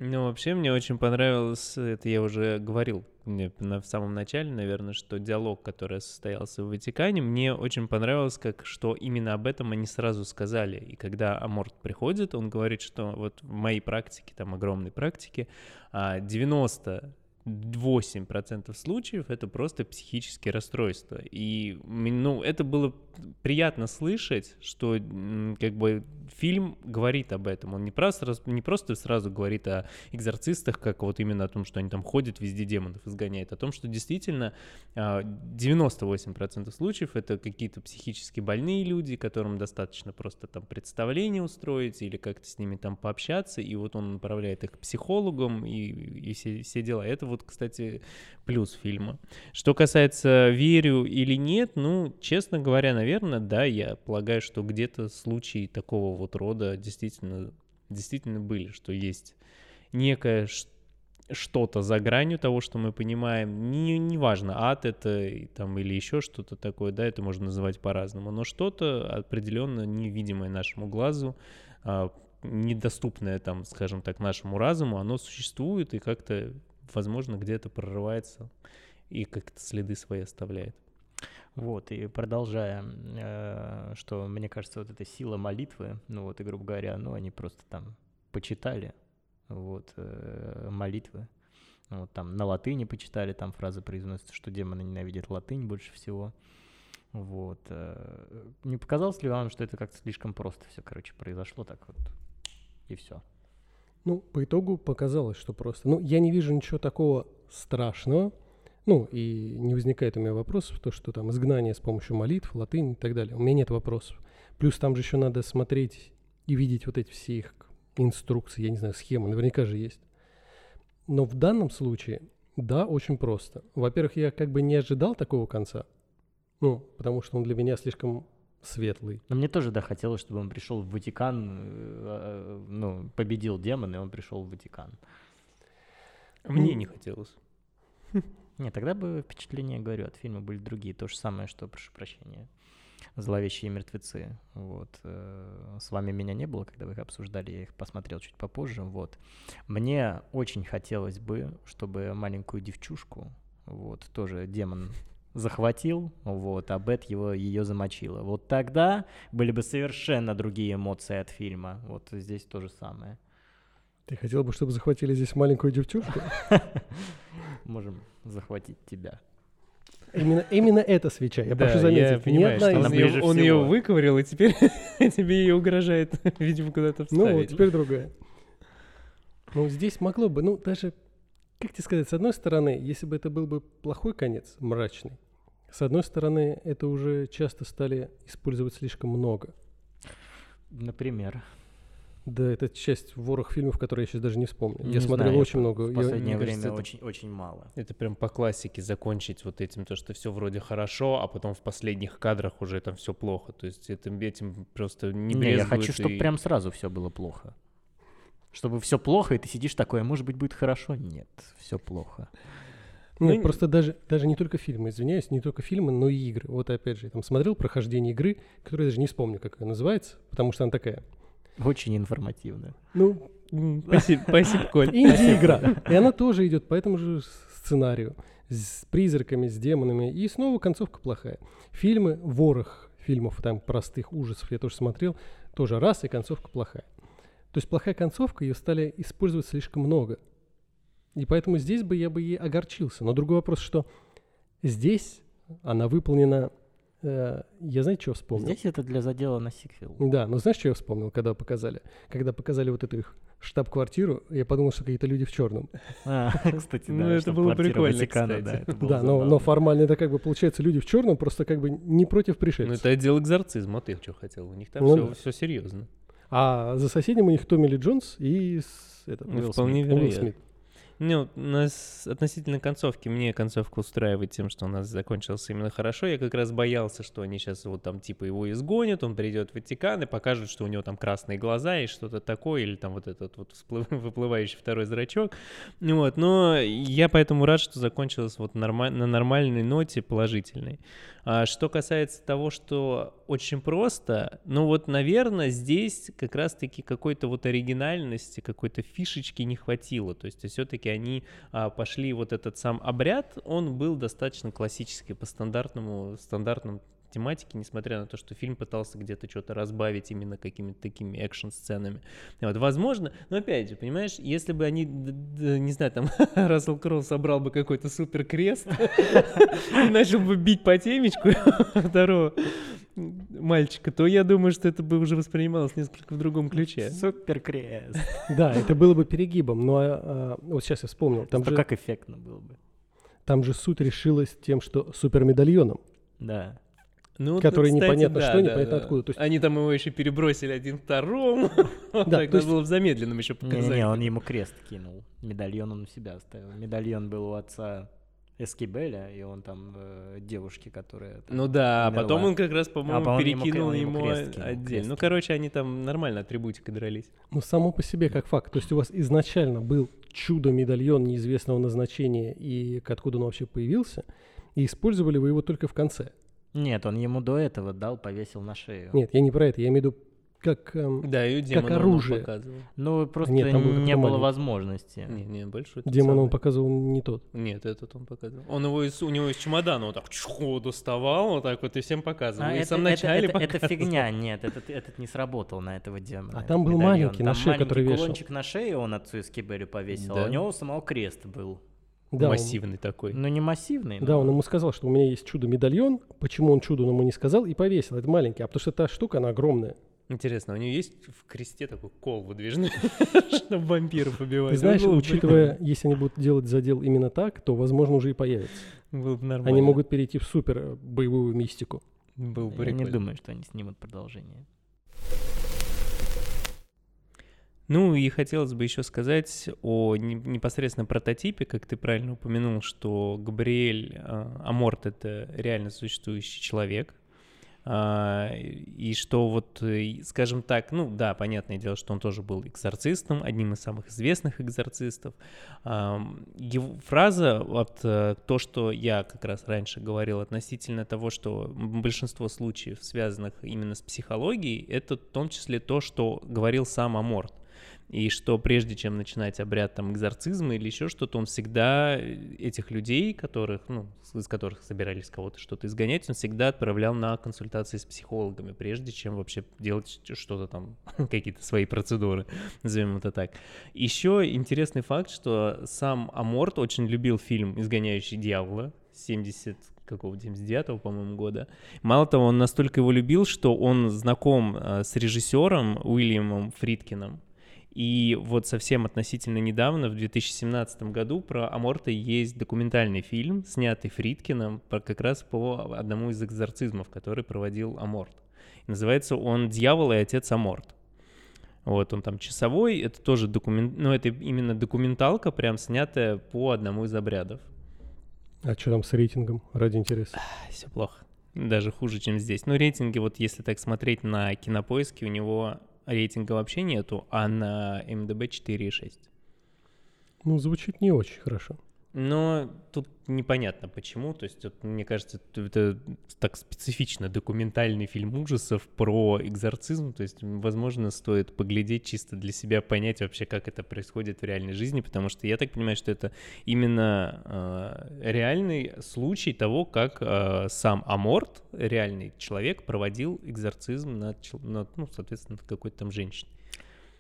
Ну, вообще, мне очень понравилось, это я уже говорил мне на, в самом начале, наверное, что диалог, который состоялся в Ватикане, мне очень понравилось, как, что именно об этом они сразу сказали. И когда Аморт приходит, он говорит, что вот в моей практике, там огромной практике, а, 98% случаев это просто психические расстройства. И ну, это было приятно слышать, что как бы фильм говорит об этом. Он не просто, не просто сразу говорит о экзорцистах, как вот именно о том, что они там ходят, везде демонов изгоняют, о том, что действительно а, 98% случаев это какие-то психически больные люди, которым достаточно просто там представление устроить или как-то с ними там пообщаться, и вот он направляет их к психологам и, и все, все дела. Это вот, кстати, плюс фильма. Что касается верю или нет, ну, честно говоря, наверное, да, я полагаю, что где-то случаи такого вот рода действительно, действительно были, что есть некое что-то за гранью того, что мы понимаем. Не, неважно, ад это там, или еще что-то такое, да, это можно называть по-разному, но что-то определенно невидимое нашему глазу, а, недоступное там, скажем так, нашему разуму, оно существует и как-то, возможно, где-то прорывается и как-то следы свои оставляет. Вот, и продолжая, э, что мне кажется, вот эта сила молитвы, ну вот, и, грубо говоря, ну, они просто там почитали, вот, э, молитвы, вот, там на латыни почитали, там фраза произносится, что демоны ненавидят латынь больше всего, вот. Э, не показалось ли вам, что это как-то слишком просто все, короче, произошло так вот, и все? Ну, по итогу показалось, что просто. Ну, я не вижу ничего такого страшного, ну, и не возникает у меня вопросов, то, что там изгнание с помощью молитв, латынь и так далее. У меня нет вопросов. Плюс там же еще надо смотреть и видеть вот эти все их инструкции, я не знаю, схемы, наверняка же есть. Но в данном случае, да, очень просто. Во-первых, я как бы не ожидал такого конца, ну, потому что он для меня слишком светлый. Но мне тоже, да, хотелось, чтобы он пришел в Ватикан, э, э, ну, победил демон, и он пришел в Ватикан. Мне не хотелось. Нет, тогда бы впечатления, говорю, от фильма были другие. То же самое, что, прошу прощения, «Зловещие мертвецы». Вот. Э, с вами меня не было, когда вы их обсуждали, я их посмотрел чуть попозже. Вот. Мне очень хотелось бы, чтобы маленькую девчушку, вот, тоже демон захватил, вот, а Бет его, ее замочила. Вот тогда были бы совершенно другие эмоции от фильма. Вот здесь то же самое. Ты хотел бы, чтобы захватили здесь маленькую девчушку? Можем захватить тебя. Именно, именно эта свеча, я да, прошу заметить. Я понимаю, что он, ее, он ее выковырил, и теперь тебе ее угрожает, видимо, куда-то вставить. Ну, теперь другая. Ну, здесь могло бы, ну, даже, как тебе сказать, с одной стороны, если бы это был бы плохой конец, мрачный, с одной стороны, это уже часто стали использовать слишком много. Например? Да, это часть ворох фильмов, которые я сейчас даже не вспомню. Не я смотрел очень много. В последнее я, время кажется, очень, это... очень мало. Это прям по классике закончить вот этим, то, что все вроде хорошо, а потом в последних кадрах уже там все плохо. То есть этим, этим просто не Не, я хочу, и... чтобы прям сразу все было плохо. Чтобы все плохо, и ты сидишь такое, может быть, будет хорошо? Нет, все плохо. Нет, ну, просто даже, даже не только фильмы, извиняюсь, не только фильмы, но и игры. Вот опять же, я там смотрел прохождение игры, которую я даже не вспомню, как она называется, потому что она такая очень информативно. Ну, спасибо, спасибо Коль. Инди-игра. И она тоже идет по этому же сценарию. С призраками, с демонами. И снова концовка плохая. Фильмы, ворох фильмов там простых ужасов я тоже смотрел. Тоже раз, и концовка плохая. То есть плохая концовка, ее стали использовать слишком много. И поэтому здесь бы я бы и огорчился. Но другой вопрос, что здесь она выполнена я знаете, что вспомнил? Здесь это для задела на сиквел. Да, но знаешь, что я вспомнил, когда показали? Когда показали вот эту их штаб-квартиру, я подумал, что какие-то люди в черном. А, кстати, да. Ну, это было прикольно, кстати. Да, но формально это как бы получается люди в черном, просто как бы не против пришельцев. Ну, это отдел экзорцизма, ты что хотел? У них там ну все серьезно. А за соседним у них Томми Ли Джонс и этот, ну, вполне вероятно. Ну, у нас относительно концовки, мне концовка устраивает тем, что у нас закончился именно хорошо. Я как раз боялся, что они сейчас вот там типа его изгонят, он придет в Ватикан и покажут, что у него там красные глаза и что-то такое, или там вот этот вот всплыв, выплывающий второй зрачок. Вот, но я поэтому рад, что закончилось вот норма- на нормальной ноте, положительной. А что касается того, что очень просто, ну вот, наверное, здесь как раз-таки какой-то вот оригинальности, какой-то фишечки не хватило. То есть все-таки они а, пошли вот этот сам обряд, он был достаточно классический по стандартному, стандартным тематики, несмотря на то, что фильм пытался где-то что-то разбавить именно какими-то такими экшн-сценами. Вот, возможно, но опять же, понимаешь, если бы они, не знаю, там, Рассел Кроу собрал бы какой-то супер крест и начал бы бить по темечку второго мальчика, то я думаю, что это бы уже воспринималось несколько в другом ключе. Супер крест. Да, это было бы перегибом, но а, вот сейчас я вспомнил. Там же как эффектно было бы. Там же суть решилась тем, что супер медальоном. Да. Ну, который кстати, непонятно да, что, да, непонятно да. откуда. То есть... Они там его еще перебросили один второму. Да, так было в замедленном еще показать. Не, не, он ему крест кинул. Медальон он у себя оставил. Медальон был у отца Эскибеля, и он там э, девушки, которая... там Ну да, а потом он как раз, по-моему, по-моему, ему перекинул ему ему крест кинул, отдельно. крест Ну, короче, они там нормально атрибутикой дрались. Ну, само по себе как факт. То есть у вас изначально был чудо-медальон неизвестного назначения и откуда он вообще появился, и использовали вы его только в конце. Нет, он ему до этого дал, повесил на шею. Нет, я не про это, я имею в виду как... эм, Да, и демон оружие. показывал. Ну, просто Нет, там был не было маленький. возможности. Не, не, большой. демон он самый. показывал не тот. Нет, этот он показывал. Он его из, у него из чемодана вот так чху, доставал, вот так вот и всем показывал. А, и в это, самом это- начале это- это показывал. фигня, нет, этот, этот не сработал на этого демона. А там был медальон. маленький на Там шее, который маленький вешал. кулончик на шее он отцу Эскибелю повесил, Да. а у него у самого крест был. Да, он- Массивный такой. Ну, не массивный, да, но- он ему сказал, что у меня есть чудо-медальон. Почему он чудо ему не сказал и повесил. Это маленький, а потому что эта штука, она огромная. Интересно, у него есть в кресте такой кол выдвижный, чтобы вампиров убивать? Ты знаешь, учитывая, если они будут делать задел именно так, то, возможно, уже и появится. Было бы нормально. Они могут перейти в супер боевую мистику. Было бы Я не думаю, что они снимут продолжение. Ну и хотелось бы еще сказать о не- непосредственно прототипе, как ты правильно упомянул, что Габриэль э, Аморт — это реально существующий человек, А, и что вот, скажем так, ну да, понятное дело, что он тоже был экзорцистом, одним из самых известных экзорцистов. Его фраза, вот э, то, что я как раз раньше говорил относительно того, что большинство случаев, связанных именно с психологией, это в том числе то, что говорил сам Аморт. И что прежде чем начинать обряд там экзорцизма или еще что-то, он всегда э, этих людей, которых, ну, из которых собирались кого-то что-то изгонять, он всегда отправлял на консультации с психологами, прежде чем вообще делать что-то там, какие-то свои процедуры, назовем это так. Еще интересный факт, что сам Аморт очень любил фильм «Изгоняющий дьявола» 70 какого 79-го, по-моему, года. Мало того, он настолько его любил, что он знаком э, с режиссером Уильямом Фридкиным, и вот совсем относительно недавно, в 2017 году, про Аморта есть документальный фильм, снятый Фридкиным, как раз по одному из экзорцизмов, который проводил Аморт. Называется он «Дьявол и отец Аморт». Вот, он там часовой, это тоже документ, ну, это именно документалка, прям снятая по одному из обрядов. А что там с рейтингом? Ради интереса. Все плохо. Даже хуже, чем здесь. Но рейтинги, вот если так смотреть на кинопоиске, у него рейтинга вообще нету, а на МДБ 4,6. Ну, звучит не очень хорошо. Но тут непонятно почему. То есть, вот, мне кажется, это, так специфично документальный фильм ужасов про экзорцизм. То есть, возможно, стоит поглядеть чисто для себя, понять вообще, как это происходит в реальной жизни, потому что я так понимаю, что это именно э, реальный случай того, как э, сам Аморт, реальный человек, проводил экзорцизм над, над, ну, соответственно, какой-то там женщиной.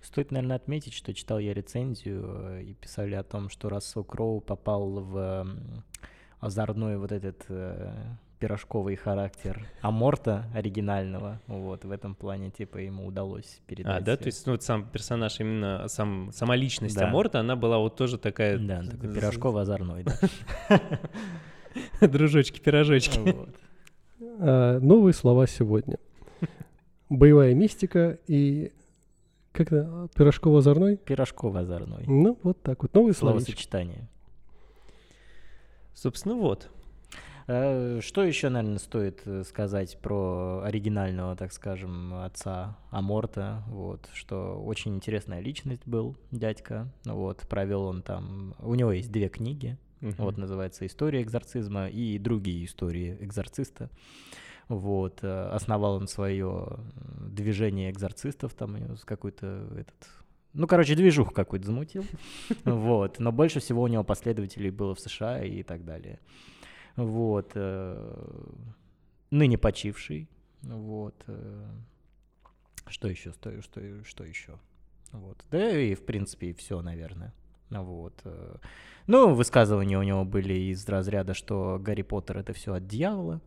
Стоит, наверное, отметить, что читал я рецензию э, и писали о том, что Рассел Кроу попал в озорной вот этот э, пирожковый характер Аморта оригинального. Вот, в этом плане, типа, ему удалось передать. А, да, то э, есть, ну, вот сам персонаж, именно сам, сама личность Да. Аморта, она была вот тоже такая... Да, такой пирожково-озорной, да. Дружочки-пирожочки. Вот. А, новые слова сегодня. Боевая мистика и... Как это? Пирожково-озорной? Пирожково-озорной. Ну, вот так вот. Новые слова. Словосочетание. Собственно, вот. Э, Что еще, наверное, стоит э, сказать про оригинального, так скажем, отца Аморта, вот, что очень интересная личность был дядька, вот, провел он там, у него есть две книги, вот, называется «История экзорцизма» и другие истории экзорциста, вот, э, основал он свое движение экзорцистов, там, с какой-то этот... Ну, короче, движуху какую-то замутил. Вот. Но больше всего у него последователей было в США и так далее. Вот. э, Ныне почивший. Вот. э, Что еще? Что, что, что еще? Вот. Да и, в принципе, все, наверное. Вот. Ну, высказывания у него были из разряда, что Гарри Поттер — это все от дьявола.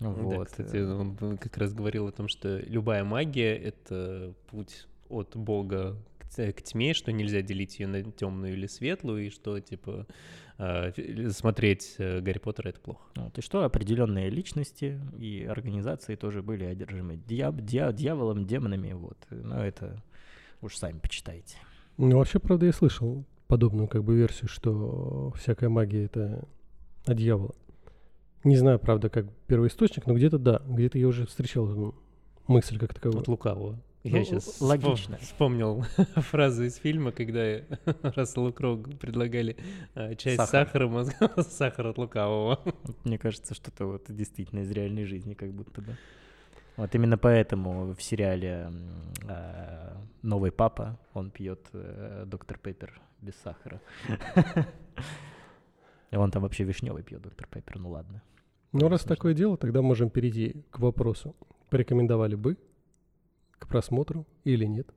Да, Вот. кстати, э. он как раз говорил о том, что любая магия — это путь от Бога к тьме, что нельзя делить ее на темную или светлую, и что, типа, а, смотреть э, Гарри Поттера — это плохо. Вот, и что определенные личности и организации тоже были одержимы дьяб, дья- дьяволом, демонами, вот. Но это уж сами почитайте. Ну, вообще, правда, я слышал подобную как бы версию, что всякая магия — это от дьявола. Не знаю, правда, как первоисточник, но где-то да, где-то я уже встречал мысль как таковую. От лукавого. Я Ну, сейчас логично. вспомнил фразу из фильма, когда Расселу Кроу предлагали а, чай с Сахар. сахаром, а он сказал, сахар от лукавого. Мне кажется, что-то вот действительно из реальной жизни как будто бы. Вот именно поэтому в сериале э, «Новый папа» он пьет э, доктор Пеппер без сахара. И Он там вообще вишневый пьет доктор Пеппер, ну ладно. Ну, раз Смешно. такое дело, тогда можем перейти к вопросу. Порекомендовали бы к просмотру или нет?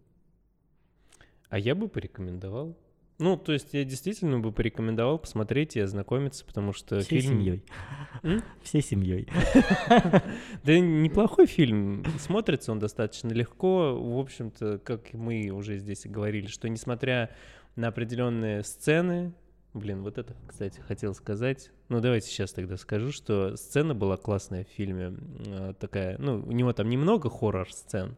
А я бы порекомендовал. Ну, то есть я действительно бы порекомендовал посмотреть и ознакомиться, потому что Всей фильм... семьей. М? Всей семьей. Да неплохой фильм. Смотрится он достаточно легко. В общем-то, как мы уже здесь и говорили, что несмотря на определенные сцены, блин, вот это, кстати, хотел сказать. Ну, давайте сейчас тогда скажу, что сцена была классная в фильме. э, Такая, ну, у него там немного хоррор-сцен,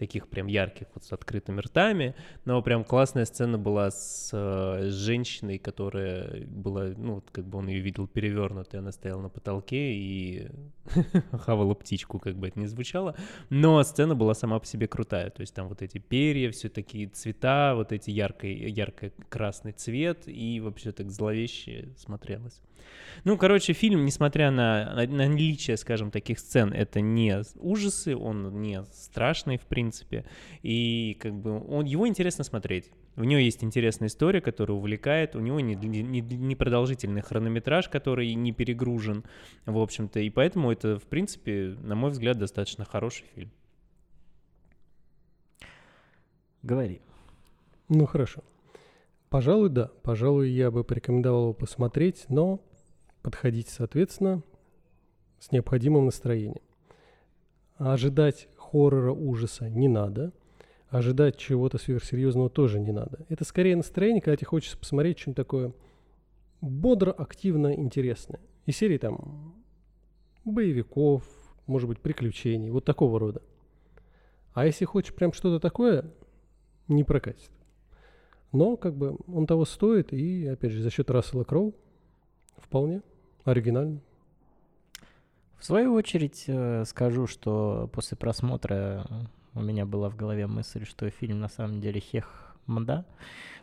таких прям ярких, вот с открытыми ртами, но прям классная сцена была с, э, с женщиной, которая была, ну, как бы он ее видел перевернутой, она стояла на потолке и хавала птичку, как бы это ни звучало, но сцена была сама по себе крутая, то есть там вот эти перья, все такие цвета, вот эти яркий, ярко-красный цвет, и вообще так зловеще смотрелось. Ну, короче, фильм, несмотря на, на наличие, скажем, таких сцен, это не ужасы, он не страшный, в принципе, и как бы он, его интересно смотреть. В него есть интересная история, которая увлекает, у него не, не- не- не продолжительный хронометраж, который не перегружен, в общем-то, и поэтому это, в принципе, на мой взгляд, достаточно хороший фильм. Говори. Ну, хорошо. Пожалуй, да. Пожалуй, я бы порекомендовал его посмотреть, но подходите, соответственно, с необходимым настроением. Ожидать хоррора, ужаса не надо. Ожидать чего-то сверхсерьезного тоже не надо. Это скорее настроение, когда тебе хочется посмотреть что-нибудь такое бодро, активно, интересное. Из серии там боевиков, может быть, приключений, вот такого рода. А если хочешь прям что-то такое, не прокатит. Но как бы он того стоит, и опять же за счет Рассела Кроу вполне оригинально. В свою очередь э, скажу, что после просмотра у меня была в голове мысль, что фильм на самом деле хех мда,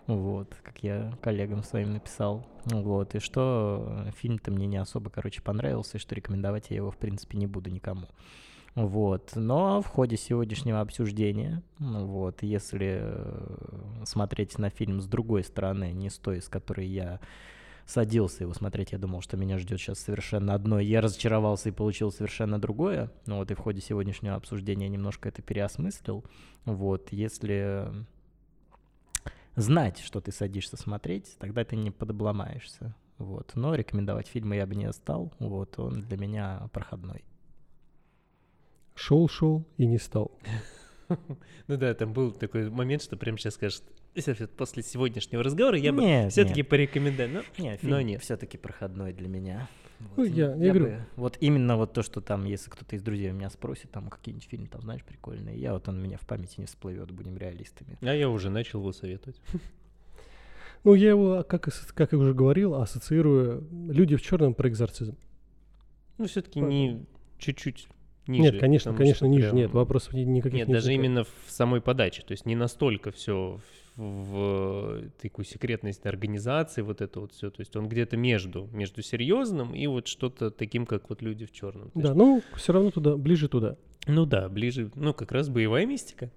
вот, как я коллегам своим написал, вот, и что фильм-то мне не особо, короче, понравился, и что рекомендовать я его, в принципе, не буду никому. Вот. Но в ходе сегодняшнего обсуждения, вот, если э, смотреть на фильм с другой стороны, не с той, с которой я садился его смотреть, я думал, что меня ждет сейчас совершенно одно. Я разочаровался и получил совершенно другое. Ну вот и в ходе сегодняшнего обсуждения немножко это переосмыслил. Вот, если знать, что ты садишься смотреть, тогда ты не подобломаешься. Вот. Но рекомендовать фильмы я бы не стал. Вот, он для меня проходной. Шел-шел и не стал. Ну да, там был такой момент, что прямо сейчас скажешь, «Если вот после сегодняшнего разговора я бы Нет, все-таки нет. порекомендую. Но фильм нет. все-таки проходной для меня. Ну, я- я говорю- бы- вот именно вот то, что там, если кто-то из друзей меня спросит, там какие-нибудь фильмы, там, знаешь, прикольные, я вот он у меня в памяти не всплывет, будем реалистами. а я уже начал его советовать. Ну, я его, как, как я уже говорил, ассоциирую «Люди в черном» про экзорцизм. Ну, все-таки не чуть-чуть ниже. нет, конечно, конечно, ниже. прям- Нет, вопросов ни- никаких Нет, не даже возникает. именно в самой подаче. То есть не настолько все в, такую секретность организации, вот это вот все. То есть он где-то между, между серьезным и вот что-то таким, как вот люди в черном. Да, ну, все равно туда, ближе туда. Ну да, ближе, ну как раз боевая мистика.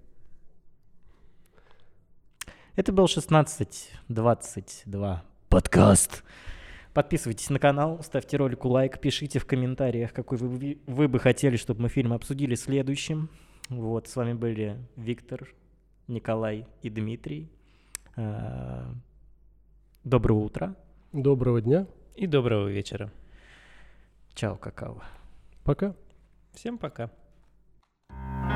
Это был 1622 подкаст. Подписывайтесь на канал, ставьте ролику лайк, пишите в комментариях, какой вы, вы бы хотели, чтобы мы фильм обсудили следующим. Вот, с вами были Виктор, Николай и Дмитрий. Э, доброго утра. Доброго дня. И доброго вечера. Чао, какао. Пока. Всем пока. thank